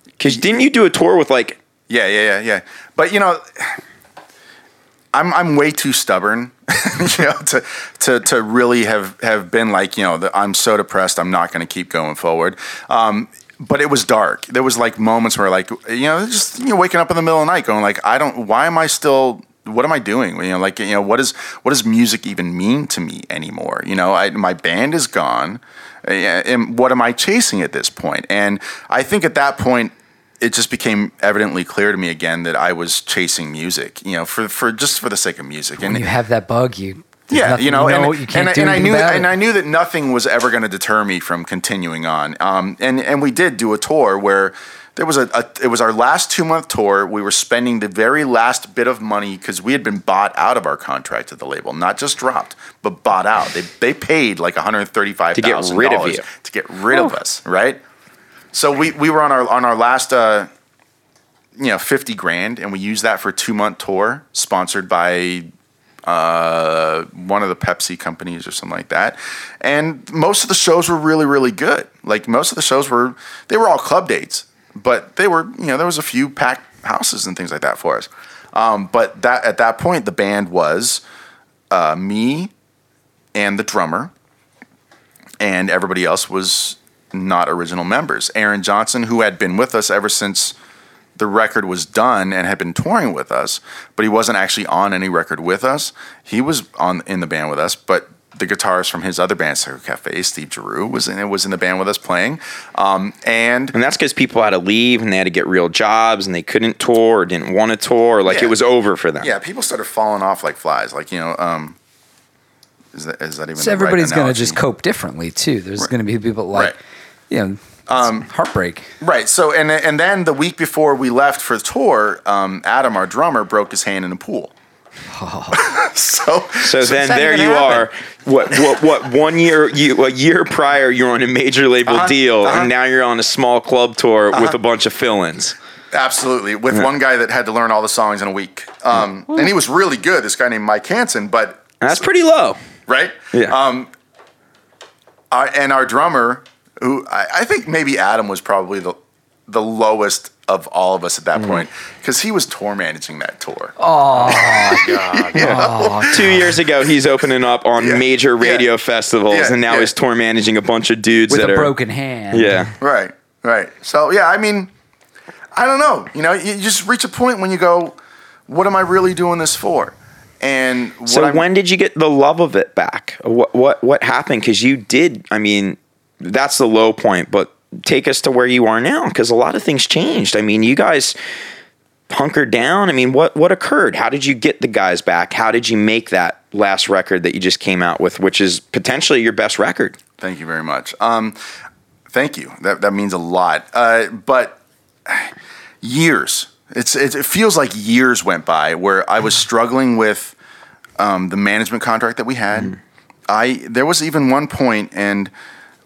Because didn't you do a tour with like Yeah, yeah, yeah, yeah. But you know, I'm I'm way too stubborn, <laughs> you know, to to to really have have been like you know I'm so depressed. I'm not going to keep going forward. Um, but it was dark. There was like moments where like you know just you know waking up in the middle of the night going like I don't. Why am I still? What am I doing? You know, like you know, what is what does music even mean to me anymore? You know, I, my band is gone, uh, and what am I chasing at this point? And I think at that point, it just became evidently clear to me again that I was chasing music, you know, for, for just for the sake of music. And When you have that bug, you there's yeah, nothing- you know, and, you can't and, do and I knew about and. I knew that nothing was ever going to deter me from continuing on. Um, and and we did do a tour where there was a, a it was our last two month tour. We were spending the very last bit of money because we had been bought out of our contract at the label, not just dropped, but bought out. They they paid like one hundred thirty five To get rid of you. to get rid of us, right? So we, we were on our on our last uh, you know fifty grand, and we used that for a two month tour sponsored by uh, one of the Pepsi companies or something like that. And most of the shows were really really good. Like most of the shows were they were all club dates, but they were you know there was a few packed houses and things like that for us. Um, but that at that point the band was uh, me and the drummer, and everybody else was not original members. Aaron Johnson, who had been with us ever since the record was done and had been touring with us, but he wasn't actually on any record with us. He was on in the band with us, but the guitarist from his other band, Circle Cafe, Steve Giroux, was in was in the band with us playing. Um, and And that's because people had to leave and they had to get real jobs and they couldn't tour or didn't want to tour. Like Yeah. it was over for them. yeah, people started falling off like flies. Like you know, um, is that is that even? So the right everybody's going to just cope differently too. There's going to be people like, Right. you know, um, heartbreak. Right. So and and then the week before we left for the tour, um, Adam, our drummer, broke his hand in a pool. <laughs> so So then there you happen? are. What what what one year you a year prior you're on a major label Uh-huh, deal uh-huh. and now you're on a small club tour with a bunch of fill-ins. Absolutely, with one guy that had to learn all the songs in a week, um, and he was really good. This guy named Mike Hansen, but And that's pretty low. right, Yeah. Um, our, and our drummer, who I, I think maybe Adam was probably the the lowest of all of us at that mm. point because he was tour managing that tour. Oh God! <laughs> Two years ago, he's opening up on Yeah. major radio Yeah. festivals, Yeah. and now Yeah. he's tour managing a bunch of dudes with that a are broken hand. yeah. Right, right. So yeah, I mean, I don't know. You know, you just reach a point when you go, "What am I really doing this for?" And what So I'm- when did you get the love of it back? What what what happened? Because you did. I mean, that's the low point. But take us to where you are now, because a lot of things changed. I mean, you guys hunkered down. I mean, what what occurred? How did you get the guys back? How did you make that last record that you just came out with, which is potentially your best record? Thank you very much. Um, thank you. That that means a lot. Uh, but years. It's it, it feels like years went by where I was struggling with um, the management contract that we had. I there was even one point and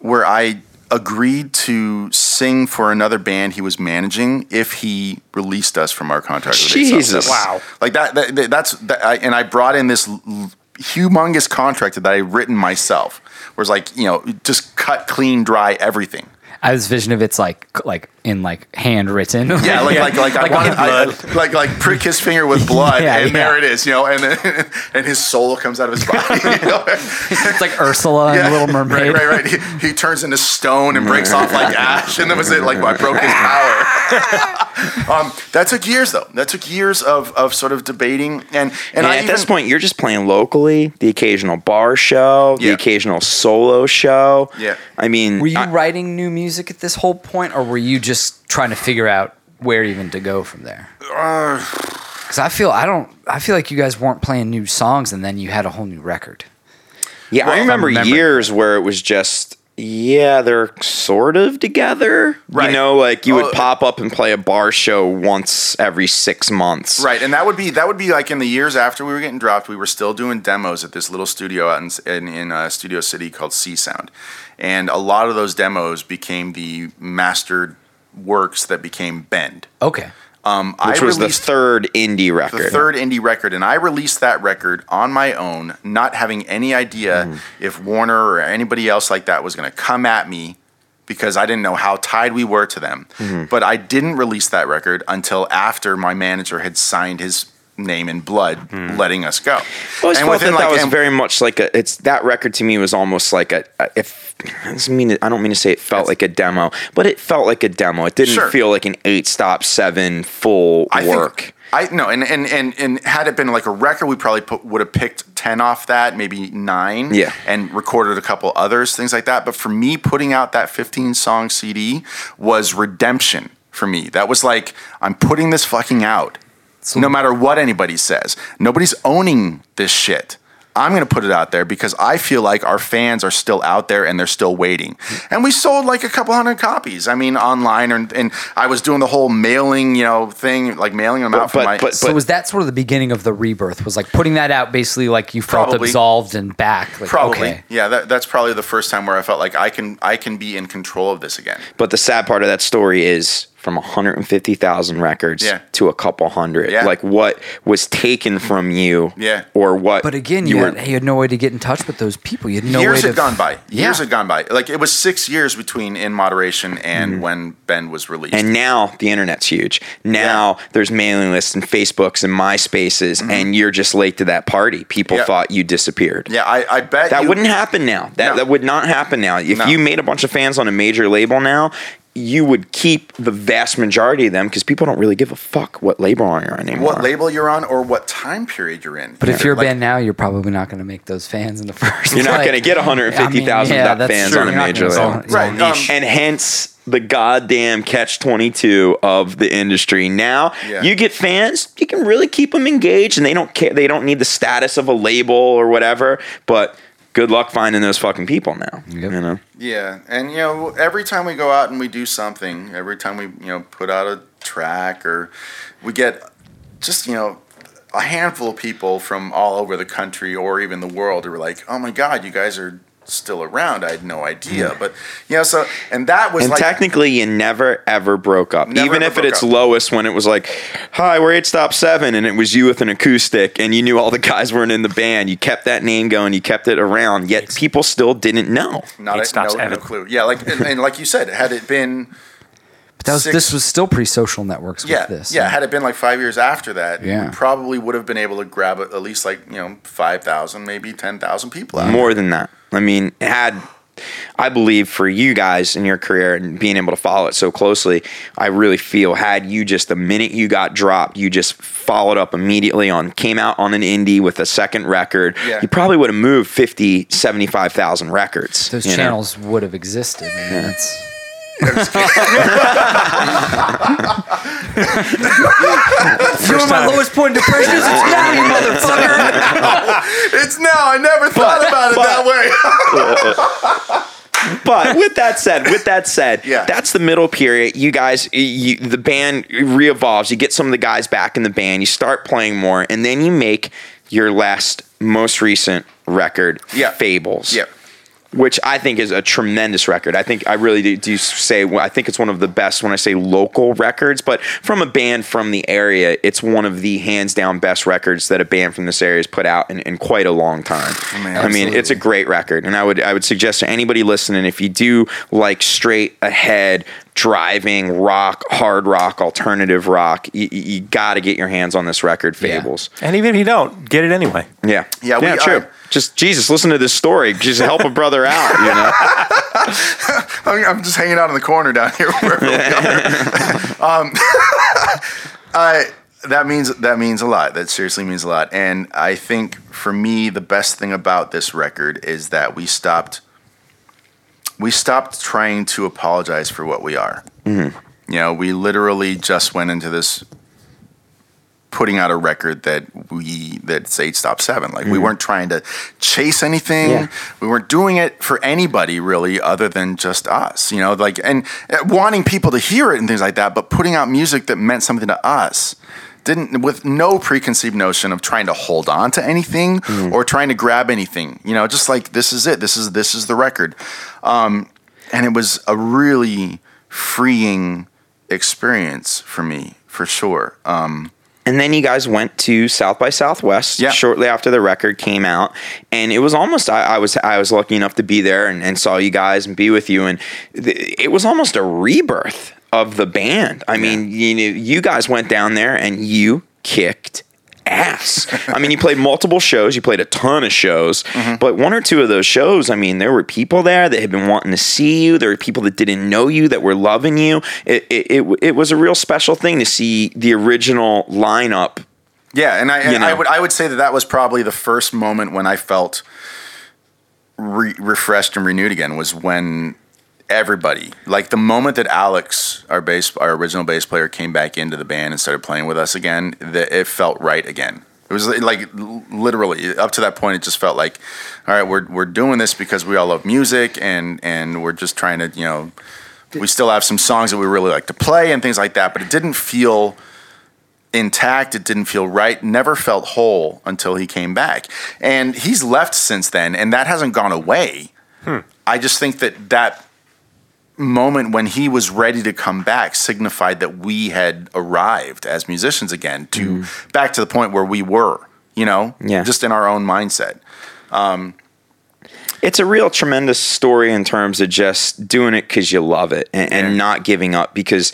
where I agreed to sing for another band he was managing if he released us from our contract. with Big Jesus. Seven. Wow. Like that, that, that- that's that, I, and I brought in this l- humongous contract that I had written myself. Where it's like you know, just cut clean, dry everything. I have this vision of it's like like in like handwritten. Yeah, like like like, <laughs> I Like wanted, with I, blood. <laughs> like like prick his finger with blood, <laughs> Yeah, and there it is, you know, and then, and his soul comes out of his body. You know? it's like Ursula Yeah. and Little Mermaid. Right, right, right. He, he turns into stone and breaks off like ash, and that was it. Like I broke his power. Um, that took years though. That took years of, of sort of debating and and, And I at even, this point, you're just playing locally, the occasional bar show, the occasional solo show. Yeah. I mean, Were you I- writing new music at this whole point, or were you just trying to figure out where even to go from there? Uh, Because I feel I don't. I feel like you guys weren't playing new songs, and then you had a whole new record. yeah, Well, I if remember years where it was just. Yeah, they're sort of together. Right. You know, like you would Oh, pop up and play a bar show once every six months. Right, and that would be that would be like in the years after we were getting dropped, we were still doing demos at this little studio out in in, in uh, Studio City called Sea Sound, and a lot of those demos became the mastered works that became Bend. Okay. Um, Which I was the third indie record. the third indie record, and I released that record on my own, not having any idea Mm-hmm. if Warner or anybody else like that was going to come at me because I didn't know how tied we were to them. Mm-hmm. But I didn't release that record until after my manager had signed his name and blood, hmm. letting us go. I always And felt that within, that was and- very much like a. It's that record to me was almost like a. a if I doesn't mean to- I don't mean to say it felt like a demo, but it felt like a demo. It didn't Sure. feel like an eight stop seven full I work. Think, I no, and, and and and had it been like a record, we probably put, would have picked ten off that, maybe nine, Yeah. and recorded a couple others, things like that. But for me, putting out that fifteen song CD was redemption for me. That was like I'm putting this fucking out, no matter what anybody says. Nobody's owning this shit. I'm going to put it out there because I feel like our fans are still out there and they're still waiting. And we sold like a couple hundred copies. I mean, online, and, and I was doing the whole mailing, you know, thing, like mailing them out for but- my. but- So was that sort of the beginning of the rebirth? Was like putting that out, basically like you felt Probably. absolved and back. Like, probably, Okay. yeah. That, that's probably the first time where I felt like I can I can be in control of this again. But the sad part of that story is from 150,000 records Yeah. to a couple hundred. Yeah. Like what was taken from you, Yeah. or what? But again, you, had, you had no way to get in touch with those people. You had no years way had to gone by. Years Yeah. had gone by. Like it was six years between In Moderation and when Ben was released. Mm-hmm. And now the internet's huge. Now there's mailing lists and Facebooks and MySpaces, and you're just late to that party. People Mm-hmm. Yeah. thought you disappeared. yeah, I, I bet That you- wouldn't happen now. That No. that would not happen now. If No. you made a bunch of fans on a major label now, you would keep the vast majority of them because people don't really give a fuck what label you're on anymore. what label you're on or what time period you're in. But if you're a Like, band now, you're probably not going to make those fans in the <laughs> first. You're not place. going to get 150,000 I mean, yeah, fans true. on a You're not major gonna label. sell- Right, um, and hence the goddamn catch 22 of the industry now Yeah. you get fans you can really keep them engaged and they don't care they don't need the status of a label or whatever but good luck finding those fucking people now Yep. you know Yeah, and you know, every time we go out and we do something, every time we you know put out a track or we get just you know a handful of people from all over the country or even the world who are like, "Oh my god, you guys are still around." I had no idea, but you know, so and that was and like technically you never ever broke up Never even if at its up. lowest when it was like hi we're 8 stop 7 and it was you with an acoustic and you knew all the guys weren't in the band you kept that name going you kept it around yet people still didn't know not Eight a, stops no, no clue. Yeah, like and, and like you said, had it been But that was, six- this was still pre-social networks yeah, with this. yeah. Had it been like five years after that, Yeah. we probably would have been able to grab at at least like you know five thousand, maybe ten thousand people. Out. more than that. I mean, had I believe for you guys in your career and being able to follow it so closely, I really feel had you just the minute you got dropped, you just followed up immediately on came out on an indie with a second record, Yeah. you probably would have moved 50, 75,000 records. Those you know? channels would have existed. I mean, that's- <laughs> you know my lowest point of depression is it's now, you motherfucker. It's now. I never thought about it that way. <laughs> but with that said, with that said, Yeah. that's the middle period. You guys, you, the band re-evolves. You get some of the guys back in the band. You start playing more, and then you make your last, most recent record, Yeah. Fables. yeah. Which I think is a tremendous record. I think I really do, do say I think it's one of the best when I say local records, but from a band from the area, it's one of the hands down best records that a band from this area has put out in, in quite a long time. man, I mean, it's a great record, and I would I would suggest to anybody listening if you do like straight ahead driving rock, hard rock, alternative rock, you, you got to get your hands on this record, Yeah. Fables. And even if you don't, get it anyway. Yeah, Yeah, we yeah, true. are- Just Jesus, listen to this story. Just help a brother out, you know. <laughs> I'm, I'm just hanging out in the corner down here. wherever we are. <laughs> um, <laughs> I, that means that means a lot. That seriously means a lot. And I think for me, the best thing about this record is that we stopped. We stopped trying to apologize for what we are. You know, we literally just went into this putting out a record that we that's eight stop seven. Like we weren't trying to chase anything. Yeah. We weren't doing it for anybody really, other than just us. You know, like and uh, wanting people to hear it and things like that, but putting out music that meant something to us. Didn't with no preconceived notion of trying to hold on to anything or trying to grab anything. You know, just like this is it. This is this is the record. Um, and it was a really freeing experience for me, for sure. Um, And then you guys went to South by Southwest Yeah. shortly after the record came out, and it was almost I, I was I was lucky enough to be there and, and saw you guys and be with you, and th- it was almost a rebirth of the band. I mean, you know, you guys went down there and you kicked ass. I mean, you played multiple shows, you played a ton of shows, Mm-hmm. but one or two of those shows, I mean, there were people there that had been wanting to see you. There were people that didn't know you that were loving you. It it, it, it was a real special thing to see the original lineup Yeah, and I, and You I would I would say that that was probably the first moment when I felt re- refreshed and renewed again was when everybody like the moment that Alex, our bass, our original bass player, came back into the band and started playing with us again, that it felt right again. It was like literally up to that point. It just felt like, all right, we're we're doing this because we all love music and and we're just trying to you know, we still have some songs that we really like to play and things like that. But it didn't feel intact. It didn't feel right. Never felt whole until he came back. And he's left since then, and that hasn't gone away. Hmm. I just think that that moment when he was ready to come back signified that we had arrived as musicians again to mm-hmm. back to the point where we were, you know, Yeah. just in our own mindset. Um, it's a real tremendous story in terms of just doing it because you love it and, and not giving up because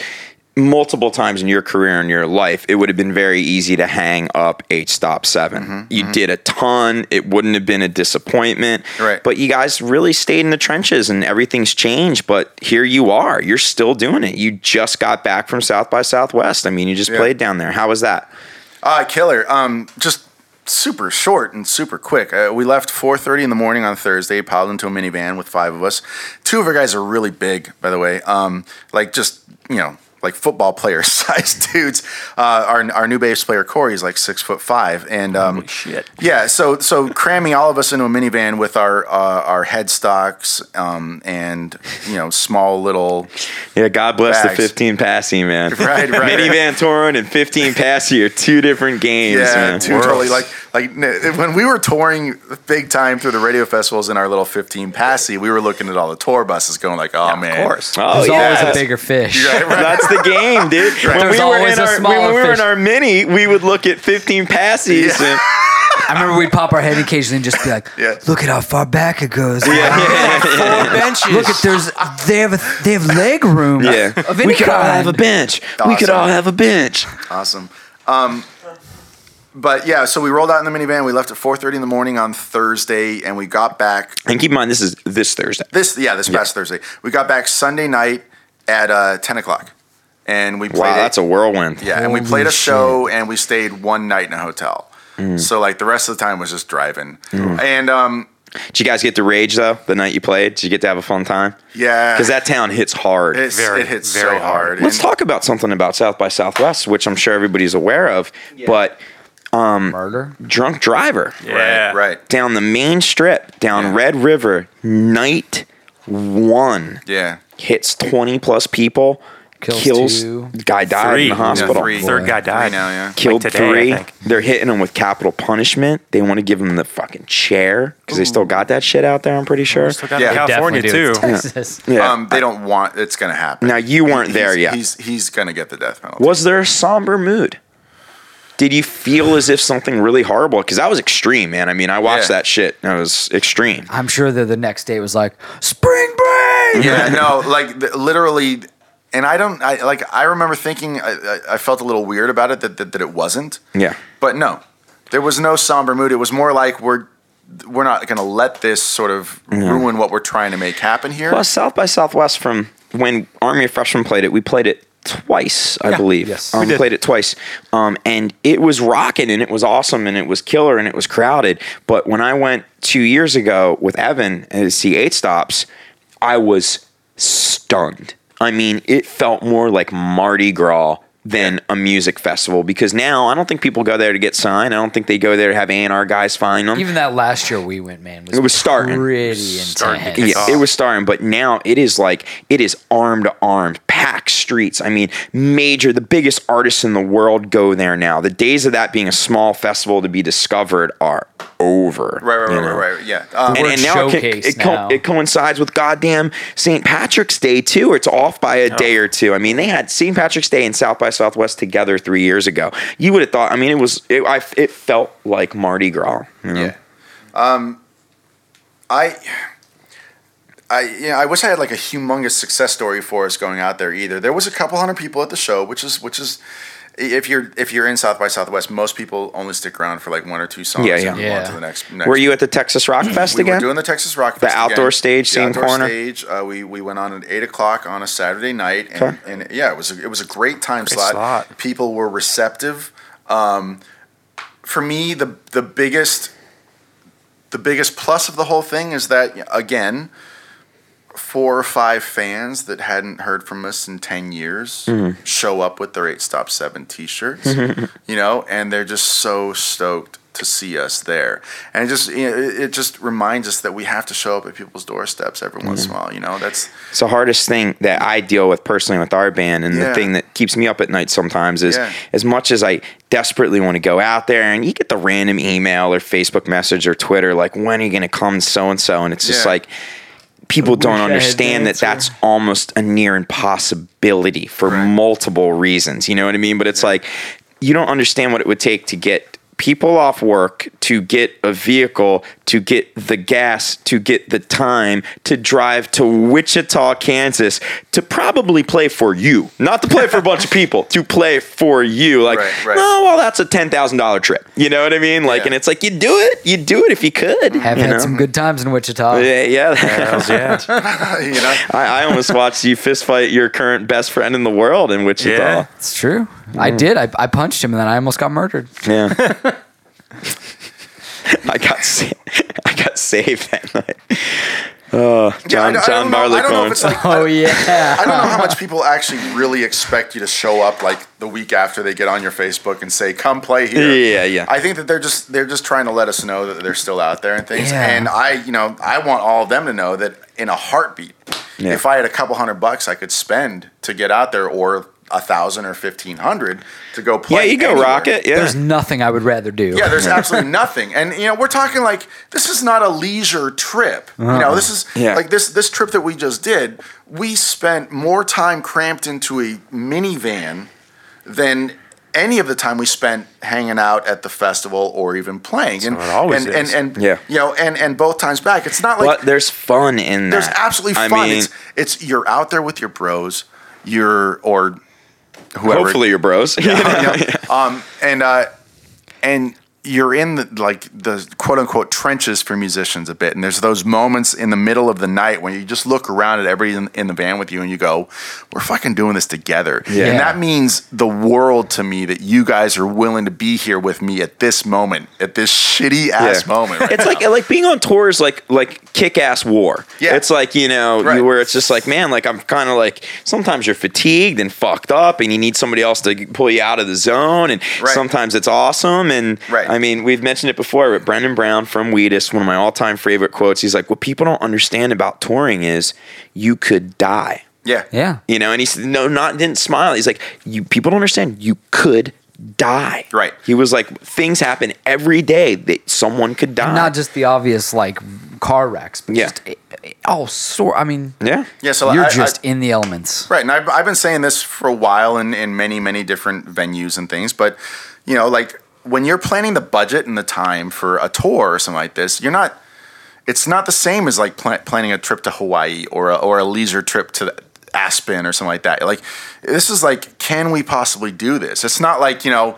multiple times in your career and your life it would have been very easy to hang up eight stop 7 Mm-hmm, you did a ton it wouldn't have been a disappointment Right. but you guys really stayed in the trenches and everything's changed but here you are you're still doing it you just got back from south by southwest i mean you just Yeah. played down there how was that Uh, killer. Um, just super short and super quick. Uh, we left 4:30 in the morning on Thursday. Piled into a minivan with five of us. Two of our guys are really big, by the way. Um, like just you know, like football player <laughs> sized dudes. Uh, our our new bass player Corey is like six foot five, and um, shit. Yeah, so so cramming all of us into a minivan with our uh, our headstocks um, and you know small little yeah god bless Bags. the 15 passy man <laughs> Right, right. minivan touring and 15 passy are two different games Yeah, man. two totally like like when we were touring big time through the radio festivals in our little 15 passy, we were looking at all the tour buses, going like, "Oh man, Of course. Oh, There's always a bigger fish. Right, right. That's the game, dude. <laughs> When There's we were always in a our smaller when we were in our mini, we would look at 15 passies. Yeah. And, I remember we'd pop our head occasionally and just be like, Yeah. "Look at how far back it goes. Four benches. Look at there's they have a, they have leg room. yeah, of any we could all have a bench. We could all have a bench. awesome." Um, but yeah, so we rolled out in the minivan. We left at 4:30 in the morning on Thursday, and we got back And keep in mind, this is this Thursday. this yeah this past Thursday. We got back Sunday night at uh, 10 o'clock, and we played. Wow, it- that's a whirlwind. Yeah, and we played a shit. show and we stayed one night in a hotel. Mm. So like the rest of the time was just driving. And um Did you guys get to rage though? The night you played, did you get to have a fun time? yeah, Because that town hits hard. it's, Very, it hits very so hard. Let's And- talk about something about South by Southwest, which I'm sure everybody's aware of. But Murder. drunk driver Yeah. Right, right. down the main strip, down Yeah. Red River, night one. Yeah. hits 20 plus people, Kills kills, two. guy died Three. in the Yeah, hospital. three. Third guy died. Now, yeah. Killed Like today, three. They're hitting him with capital punishment. They want to give him the fucking chair because they still got that shit out there. I'm pretty sure. Still got Yeah. California too. do. Texas. Yeah. Um, they don't want it's gonna happen. now you weren't there he's, yet. He's he's gonna get the death penalty. Was there a somber mood? Did you feel as if something really horrible? Because that was extreme, man. I mean, I watched Yeah. that shit. and It was extreme. I'm sure that the next day was like spring break. yeah, <laughs> no, like the, literally, and I don't, I like, I remember thinking, I, I, I felt a little weird about it that, that that it wasn't, Yeah. but no, there was no somber mood. It was more like we're we're not going to let this sort of ruin what we're trying to make happen here. Plus, South by Southwest from when Army of Freshmen played it, we played it twice, I Yeah. believe. Yes. um, We did. played it twice, um, and it was rocking, and it was awesome, and it was killer, and it was crowded. But when I went two years ago with Evan to see Eight Stops, I was stunned. I mean, it felt more like Mardi Gras than a music festival because now I don't think people go there to get signed. I don't think they go there to have A&R guys find them. Even that last year we went, man, was It was starting. pretty intense. kick Yeah, off. it was starting, but now it is like it is arm to arm, packed streets. I mean, major, the biggest artists in the world go there now. The days of that being a small festival to be discovered are over. right, right, you right, know? right, right. Yeah. Um, And, and now it, co- showcased it, co- now. it coincides with goddamn St. Patrick's Day too. It's off by a day or two. I mean, they had St. Patrick's Day in South by Southwest together three years ago. You would have thought. I mean, it was. It, I, it felt like Mardi Gras. You know? Yeah. Um, I, I, you know, I wish I had like a humongous success story for us going out there. Either there was a couple hundred people at the show, which is which is. If you're if you're in South by Southwest, most people only stick around for like one or two songs Yeah, and yeah. on Yeah. to the next. next Were you at the Texas Rock Fest we again? were doing the Texas Rock Fest. The outdoor again. stage, The same outdoor corner? Stage. Uh, we we went on at eight o'clock on a Saturday night, and, and yeah, it was a, it was a great time slot. slot. People were receptive. Um, for me, the the biggest the biggest plus of the whole thing is that again, four or five fans that hadn't heard from us in 10 years Mm-hmm. show up with their 8 stop 7 t-shirts <laughs> you know and they're just so stoked to see us there and it just you know, it, it just reminds us that we have to show up at people's doorsteps every once Mm-hmm. in a while you know that's It's the hardest thing that I deal with personally with our band, and Yeah. the thing that keeps me up at night sometimes is Yeah. as much as I desperately want to go out there, and you get the random email or Facebook message or Twitter like, "When are you going to come so and so?" and it's just Yeah. like people don't understand that that's almost a near impossibility for Right. multiple reasons. You know what I mean? But it's like you don't understand what it would take to get people off work to get a vehicle to get the gas to get the time to drive to Wichita, Kansas to probably play for you, not to play for a bunch of people, to play for you. Like, Right, right. no, well, that's a ten thousand dollar trip. You know what I mean? Like, Yeah. and it's like you do it, you do it if you could. Have you had know? some good times in Wichita. Yeah, yeah. Hells yeah. <laughs> <laughs> you know I, I almost watched you fist fight your current best friend in the world in Wichita. Yeah. It's true. I did. I, I punched him and then I almost got murdered. Yeah. <laughs> <laughs> I got sa- I got saved that night. Oh, Yeah, I John, don't- I John know- I don't know Barleycorn. like- <laughs> Oh yeah. I don't know how much people actually really expect you to show up like the week after they get on your Facebook and say, "Come play here." Yeah, yeah. I think that they're just they're just trying to let us know that they're still out there and things. Yeah. And I, you know, I want all of them to know that in a heartbeat, Yeah. if I had a couple hundred bucks I could spend to get out there, or a thousand or fifteen hundred to go play. yeah, you go anywhere. rock it. Yeah. There's nothing I would rather do. Yeah, there's <laughs> absolutely nothing, and you know we're talking like this is not a leisure trip. You uh-huh. know, this is Yeah. like this this trip that we just did. We spent more time cramped into a minivan than any of the time we spent hanging out at the festival or even playing. And it always and, is. and and Yeah. you know, and and both times back, it's not like but there's fun in that. there's absolutely I fun. mean, it's it's you're out there with your bros, you're or whoever hopefully your bros. <laughs> yeah. Um, and uh, and you're in the like the quote unquote trenches for musicians a bit, and there's those moments in the middle of the night when you just look around at everybody in, in the van with you, and you go, "We're fucking doing this together," Yeah. and that means the world to me that you guys are willing to be here with me at this moment, at this shitty ass Yeah. moment. right it's like now. like being on tour is like like kick ass war. Yeah. It's like, you know, Right. where it's just like, man, like I'm kind of like sometimes you're fatigued and fucked up and you need somebody else to pull you out of the zone and Right. sometimes it's awesome and Right. I mean, we've mentioned it before, but Brendan Brown from Wheatus, one of my all-time favorite quotes, he's like, "What people don't understand about touring is you could die." yeah, Yeah. You know, and he said, no, not didn't smile. He's like, you people don't understand. You could die. Right. He was like, things happen every day that someone could die. Not just the obvious like car wrecks, but Yeah. just eh, eh, oh, so I mean, yeah. yeah. So you're I- I- just in the elements. Right, and I've, I've been saying this for a while in, in many, many different venues and things, but you know, like when you're planning the budget and the time for a tour or something like this, you're not. It's not the same as like pla- planning a trip to Hawaii or a, or a leisure trip to Aspen or something like that. Like this is like, can we possibly do this? It's not like you know.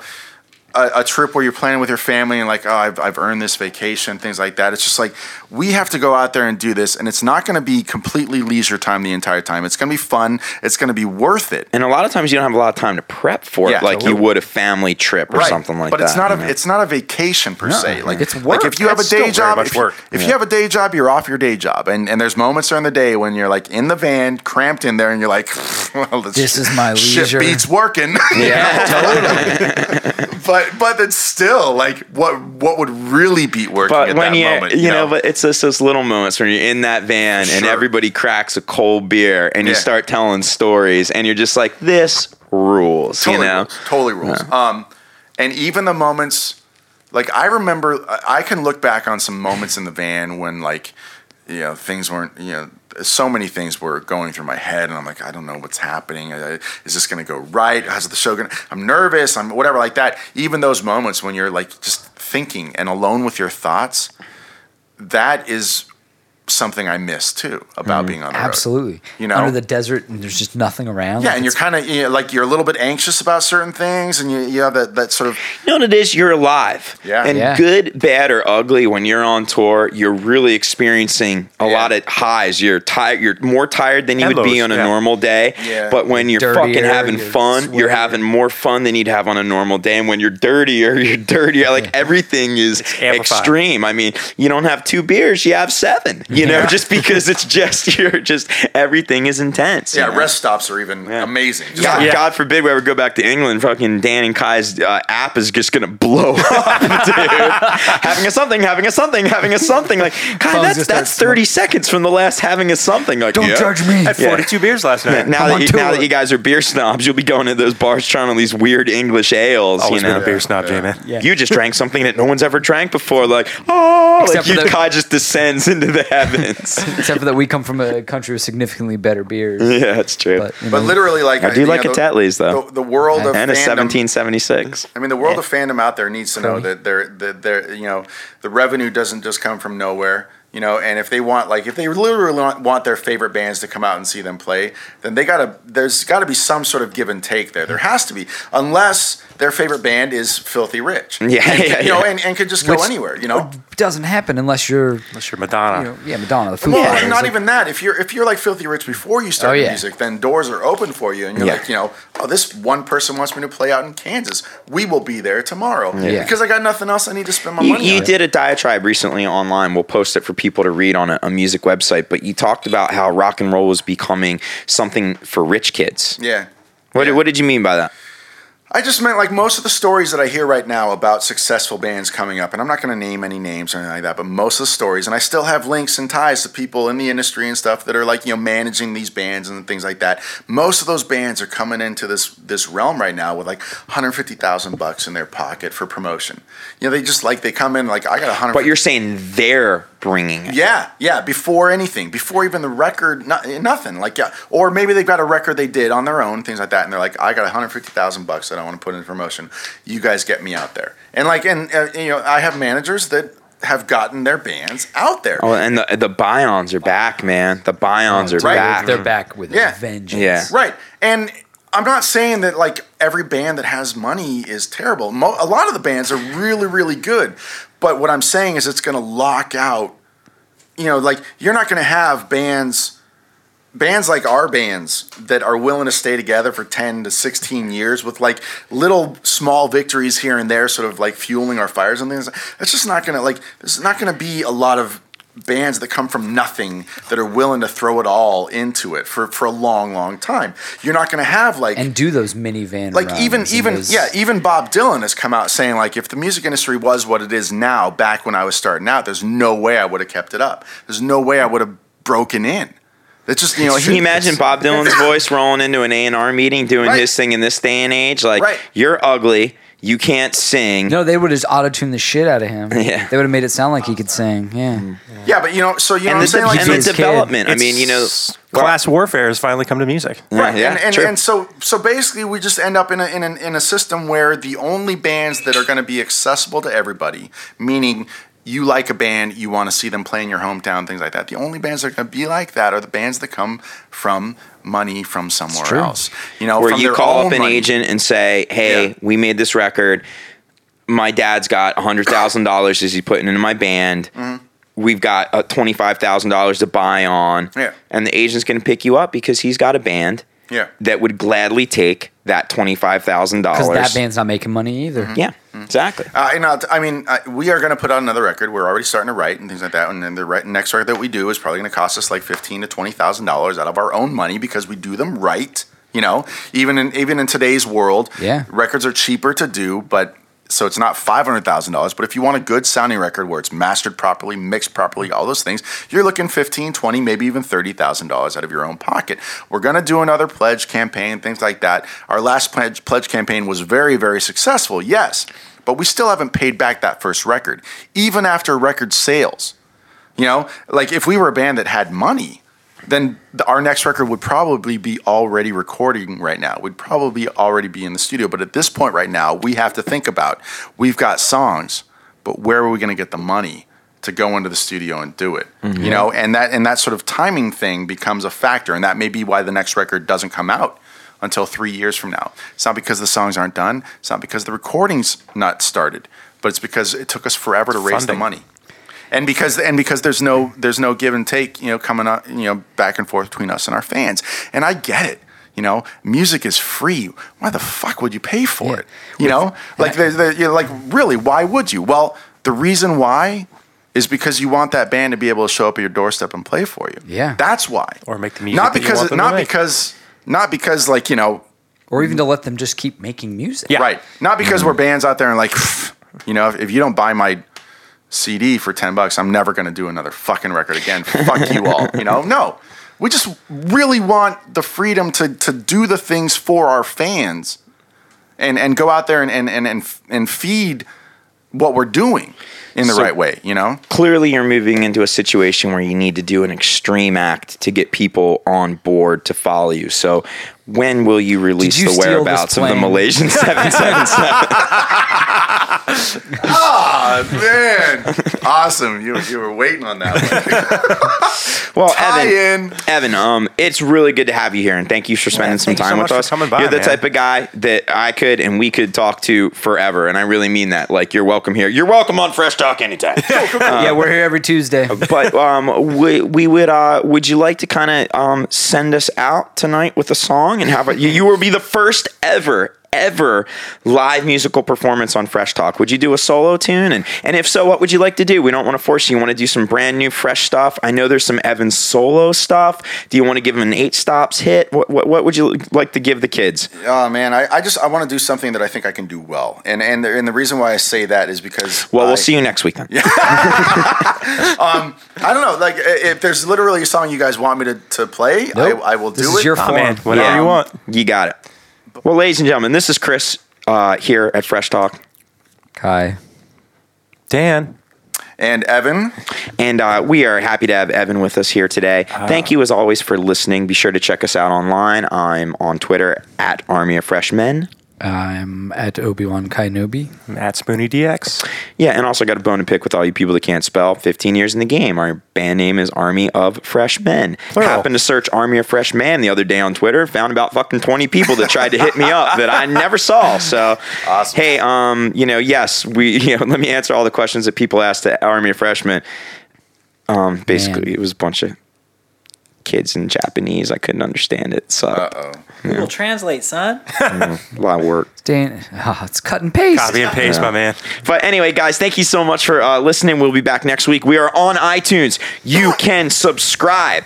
A, a trip where you're planning with your family and like, oh, I've, I've earned this vacation, things like that. It's just like we have to go out there and do this, and it's not going to be completely leisure time the entire time. It's going to be fun. It's going to be worth it. And a lot of times you don't have a lot of time to prep for Yeah, it, like you would a family trip or something like but that. But it's not you a know? it's not a vacation per se. Like it's Like work. if you have a day job, if, you- work. if you have a day job, you're off your day job, and and there's moments during the day when you're like in the van, cramped in there, and you're like, <laughs> well, this, This is my shit leisure. beats working. yeah, <laughs> totally. but <laughs> but it's still like what what would really beat working but at when that you moment. you know, but it's just those little moments when you're in that van and everybody cracks a cold beer and you start telling stories and you're just like, this rules, totally you know? rules, totally rules. Um, and even the moments, like I remember, I can look back on some moments in the van when like, you know, things weren't, you know, so many things were going through my head, and I'm like, I don't know what's happening. Is this going to go right? How's the show going? I'm nervous. I'm whatever like that. Even those moments when you're like just thinking and alone with your thoughts, that is something I miss too about mm-hmm. being on the road. Absolutely. You know? under the desert and there's just nothing around. Yeah, Like, and you're kind of you know, like you're a little bit anxious about certain things, and you, you have that, that sort of You know what it is? You're alive. Yeah. And Yeah. good, bad, or ugly, when you're on tour, you're really experiencing a Yeah. lot of highs. You're tired. You're more tired than you And would be on a yeah. normal day. Yeah. But when you're Dirtier, fucking having you're fun, you're having more fun than you'd have on a normal day. And when you're dirtier, <laughs> you're dirtier. Like everything is extreme. I mean, you don't have two beers, you have seven. You know, just because it's just <laughs> you're just everything is intense. you yeah. know? Rest stops are even amazing. Just God, Yeah. God forbid we ever go back to England. Fucking Dan and Kai's uh, app is just gonna blow <laughs> up, dude. having a something, having a something, having a something. Like, Kai, Phone's that's that's thirty seconds from the last having a something. Like, Don't yeah. judge me. I had 42 beers last night. Now that you, now that you guys are beer snobs, you'll be going to those bars trying all these weird English ales. Always you been know, a beer snob, J man. Yeah. you just drank something that no one's ever drank before. Like, oh, Except like you, the- Kai just descends into the heavens. <laughs> except for that we come from a country with significantly better beers. <laughs> yeah, that's true. But, you But literally, like I do you like know, a the- Tetley's though, The, the world of and a 1776. I mean, the world of fandom out there needs to know that they're that they're you know the revenue doesn't just come from nowhere. You know, and if they want like if they literally want, want their favorite bands to come out and see them play, then they gotta there's got to be some sort of give and take there. There has to be, unless their favorite band is filthy rich. <laughs> Yeah, and, yeah, you know, yeah. and, and could just go Which- anywhere. You know, It doesn't happen unless you're, Unless you're Madonna. you know, yeah, Madonna, the Foo Well, Fighters. and not like- even that. If you're if you're like filthy rich before you start Oh, yeah. music, then doors are open for you, and you're Yeah. like, you know, oh, this one person wants me to play out in Kansas. We will be there tomorrow Yeah. because I got nothing else I need to spend my You, money you on. did a diatribe recently online. We'll post it for people to read on a, a music website. But you talked about how rock and roll was becoming something for rich kids. Yeah. What, Yeah. what did you mean by that? I just meant like most of the stories that I hear right now about successful bands coming up, and I'm not going to name any names or anything like that, but most of the stories, and I still have links and ties to people in the industry and stuff that are like you know managing these bands and things like that. Most of those bands are coming into this this realm right now with like 150,000 bucks in their pocket for promotion. You know, they just like they come in like I got 100. But you're saying they're bringing it. Yeah, yeah. Before anything, before even the record, no, nothing. Like, yeah, or maybe they've got a record they did on their own, things like that, and they're like, I got 150,000 bucks that I want to put in promotion. You guys get me out there, and like, and uh, you know, I have managers that have gotten their bands out there. Oh, and the the Bions are back, man. The Bions are Right. back. They're back with Yeah. vengeance. Yeah. Right. And I'm not saying that like every band that has money is terrible. Mo- a lot of the bands are really, really good. But what I'm saying is it's going to lock out, you know, like you're not going to have bands bands like our bands that are willing to stay together for 10 to 16 years with like little small victories here and there sort of like fueling our fires and things. That's just not gonna like there's not gonna be a lot of bands that come from nothing that are willing to throw it all into it for, for a long long time you're not gonna have like And do those minivan like even runs and even those- yeah even bob dylan has come out saying like if the music industry was what it is now back when i was starting out there's no way i would have kept it up there's no way i would have broken in it's just you know Can you imagine Bob Dylan's <laughs> voice rolling into an A and R meeting, doing Right. his thing in this day and age? Like, Right. you're ugly, you can't sing. No, they would have just auto tuned the shit out of him. Yeah. They would have made it sound like he could sing. Yeah. Mm. yeah but you know so you know and what i'm the, saying like and the his kid. development. I mean, you know, It's- class warfare has finally come to music. Right, Yeah, and, and, true. and so so basically, we just end up in a, in, a, in a system where the only bands that are going to be accessible to everybody, meaning you like a band, you want to see them play in your hometown, things like that. The only bands that are going to be like that are the bands that come from money from somewhere else. You know, where from you call up an money. agent and say, "Hey, Yeah. we made this record. my dad's got hundred thousand dollars is he putting into my band. We've got uh, twenty five thousand dollars to buy on, Yeah. and the agent's going to pick you up because he's got a band Yeah. that would gladly take that $25,000. Because dollars. that band's not making money either. yeah, exactly. Uh, and I'll t- I mean, uh, we are going to put out another record. We're already starting to write and things like that. And then the right, next record that we do is probably going to cost us like fifteen to twenty thousand dollars out of our own money because we do them right. You know, even in even in today's world, Yeah. records are cheaper to do, but so it's not five hundred thousand dollars. But if you want a good sounding record where it's mastered properly, mixed properly, all those things, you're looking 15, 20, maybe even thirty thousand dollars out of your own pocket. We're going to do another pledge campaign, things like that. Our last pledge pledge campaign was very very successful, yes, but we still haven't paid back that first record, even after record sales. You know, like if we were a band that had money, then the, our next record would probably be already recording right now. We'd probably already be in the studio. But at this point right now, we have to think about we've got songs, but where are we going to get the money to go into the studio and do it? You mm-hmm. know, and that and that sort of timing thing becomes a factor, and that may be why the next record doesn't come out until three years from now. It's not because the songs aren't done. It's not because the recording's not started, but it's because it took us forever to raise the money and because and because there's no there's no give and take you know coming up you know back and forth between us and our fans and i get it you know music is free why the fuck would you pay for Yeah. it you know like there, you know, like really why would you well the reason why is because you want that band to be able to show up at your doorstep and play for you Yeah. that's why Or make the music not because want them to not because not because like you know Or even to let them just keep making music. Yeah. Right. Not because mm. we're bands out there and like, you know, if, if you don't buy my CD for 10 bucks, I'm never going to do another fucking record again. <laughs> Fuck you all. You know, no. We just really want the freedom to, to do the things for our fans and, and go out there and, and, and, and, and feed what we're doing in the So- right way, you know? Clearly, you're moving into a situation where you need to do an extreme act to get people on board to follow you. So, when will you release you the whereabouts of the? Malaysian <laughs> 777? <laughs> Oh, man. awesome. You, you were waiting on that one. <laughs> Well, Tie Evan, in. Evan, um, it's really good to have you here, and thank you for spending some thank you so time much with us. coming by, you're the man. type of guy that I could and we could talk to forever, and I really mean that. Like, you're welcome here. You're welcome on Fresh Talk anytime. yeah, we're here every Tuesday. but um, we, we would uh, would you like to kind of um, send us out tonight with a song and have a, you, you will be the first ever ever live musical performance on Fresh Talk. Would you do a solo tune? And and if so, what would you like to do? We don't want to force you. You want to do some brand new fresh stuff? I know there's some Evan solo stuff. Do you want to give him an eight stops hit? What what, what would you like to give the kids? Oh man, I, I just I want to do something that I think I can do well, and and the, and the reason why I say that is because Well, I, we'll see you next week then. <laughs> Um, I don't know, like if there's literally a song you guys want me to, to play, Nope. I, I will do This do is it. your Oh, form. man, whatever Yeah. you want. You got it. Well, ladies and gentlemen, this is Chris uh, here at Fresh Talk. Kai. Dan. And Evan, And uh, we are happy to have Evan with us here today. Thank you, as always, for listening. Be sure to check us out online. I'm on Twitter at Army of Freshmen. I'm at Obi Wan Kainobi. Matt Spoony DX. Yeah, and also got a bone to pick with all you people that can't spell. 15 years in the game. Our band name is Army of Freshmen. Plural. Happened to search Army of Freshmen the other day on Twitter. Found about fucking 20 people that tried to hit me up that I never saw. So, Awesome. hey, um, you know, yes, we, <laughs> you know, let me answer all the questions that people asked at Army of Freshmen. Um, basically, Man. it was a bunch of kids in Japanese. I couldn't understand it. So, uh oh, Google Translate, son. a lot of work. <laughs> Dan, oh, it's cut and paste. Copy and paste, my man. But anyway, guys, thank you so much for uh, listening. We'll be back next week. We are on iTunes. You can subscribe.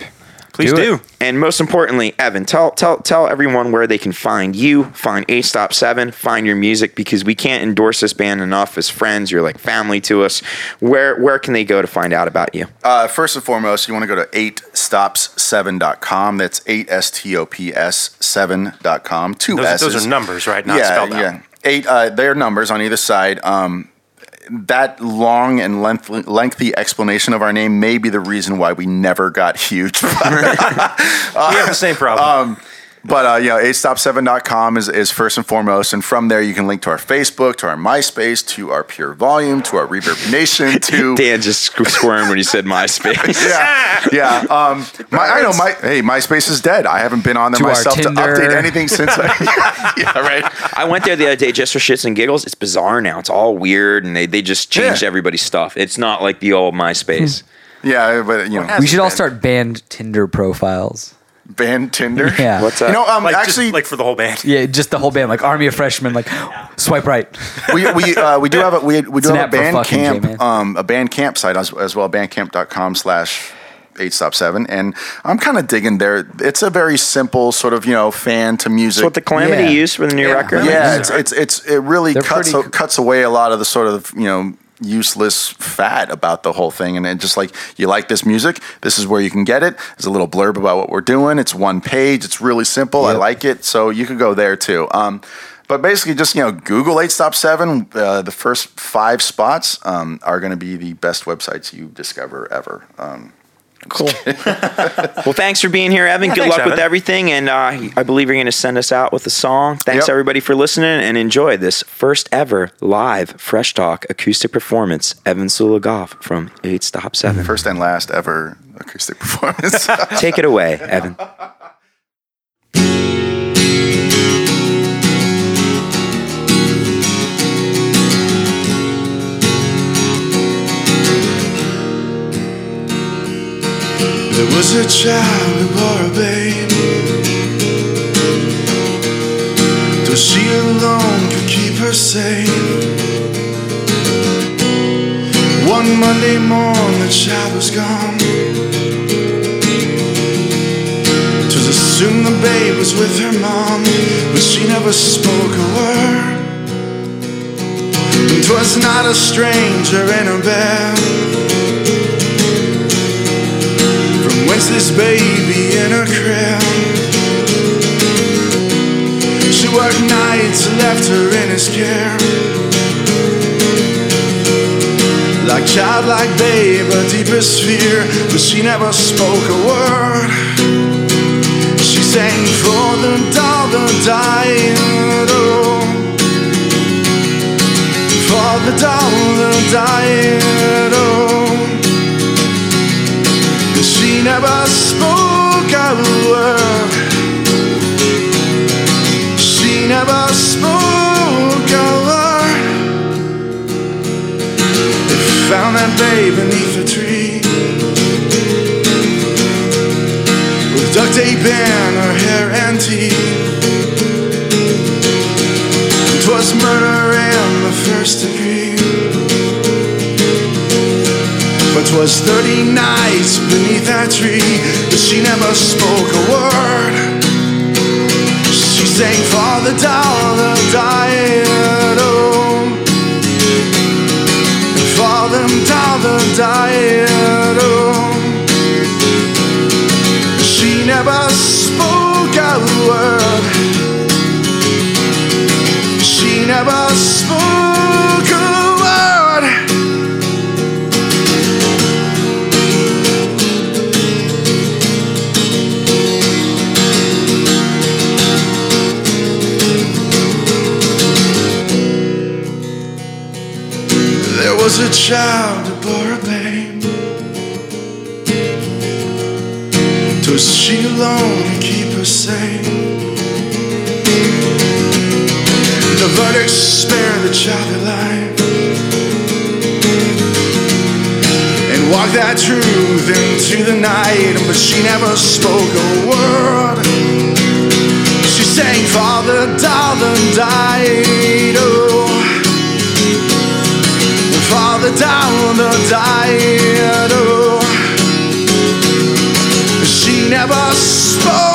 Please Do do. And most importantly, Evan, tell tell tell everyone where they can find you, find Eight Stop Seven, find your music because we can't endorse this band enough as friends. You're like family to us. Where where can they go to find out about you? uh, first and foremost, you want to go to 8stops7.com. That's 8 S T O P S 7.com. Two Those, S's. those are numbers, right? Not yeah, spelled yeah. out. Eight. Uh, they're numbers on either side. Um, that long and lengthy, lengthy explanation of our name may be the reason why we never got <laughs> huge. <laughs> we have the same problem. Um, but uh, you know, 8stop7.com is, is first and foremost. And from there, you can link to our Facebook, to our MySpace, to our Pure Volume, to our Reverb Nation, <laughs> to. Dan just squ- squirmed when he said MySpace. <laughs> yeah, yeah. Um, my, I know my hey, MySpace is dead. I haven't been on there To myself to update anything since. I, <laughs> yeah, right. I went there the other day just for shits and giggles. It's bizarre now. It's all weird, and they, they just changed Yeah. everybody's stuff. It's not like the old MySpace. Yeah, but you know, We should all start banned Tinder profiles. Ban Tinder. <laughs> Yeah. What's that? You know, um, Like actually, just, like for the whole band. Yeah, just the whole band, like army of freshmen, like swipe right. we we uh, we do have a we, we do an have a band camp J-Man. um a band camp site as, as well bandcamp.com slash eight stop seven and I'm kind of digging there. It's a very simple sort of you know fan to music. That's what the Calamity Yeah. used for the new record. yeah, it's, it's it's it really They're cuts pretty- cuts away a lot of the sort of you know useless fat about the whole thing. And just like you like this music this is where you can get it. There's a little blurb about what we're doing. It's one page. It's really simple. I like it. So you could go there too. Um, but basically just you know google 8 stop 7 uh, the first five spots um, are going to be the best websites you discover ever. Um, Cool. <laughs> well, <laughs> thanks for being here, Evan. Good thanks, luck with everything. And uh, I believe you're going to send us out with a song. Thanks, Yep. everybody, for listening and enjoy this first ever live Fresh Talk acoustic performance. Evan Sula-Goff from 8 Stop 7. first and last ever acoustic performance <laughs> Take it away, Evan. There was a child who bore a babe. Though she alone could keep her safe. One Monday morn, the child was gone. Twas assumed the babe was with her mom, but she never spoke a word. 'twas not a stranger in her bed. This baby in her crib? She worked nights, left her in his care. Like childlike babe, her deepest fear, but she never spoke a word. She sang for the doll, the dying, for the doll, the dying, oh. Never spoke a word. She never spoke a word. They found that babe beneath a tree. With duct tape in her hair and teeth. It was murder in the first degree. 'Twas thirty nights beneath that tree, but she never spoke a word. She sang for the doll, the dying, oh. For them doll, the dying, oh. She never spoke a word. She never spoke was a child who bore a babe. Twas she alone to keep her safe. The verdict spared the child alive. And walked that truth into the night, but she never spoke a word. She sang doll that died. Oh the down the dial. She never spoke.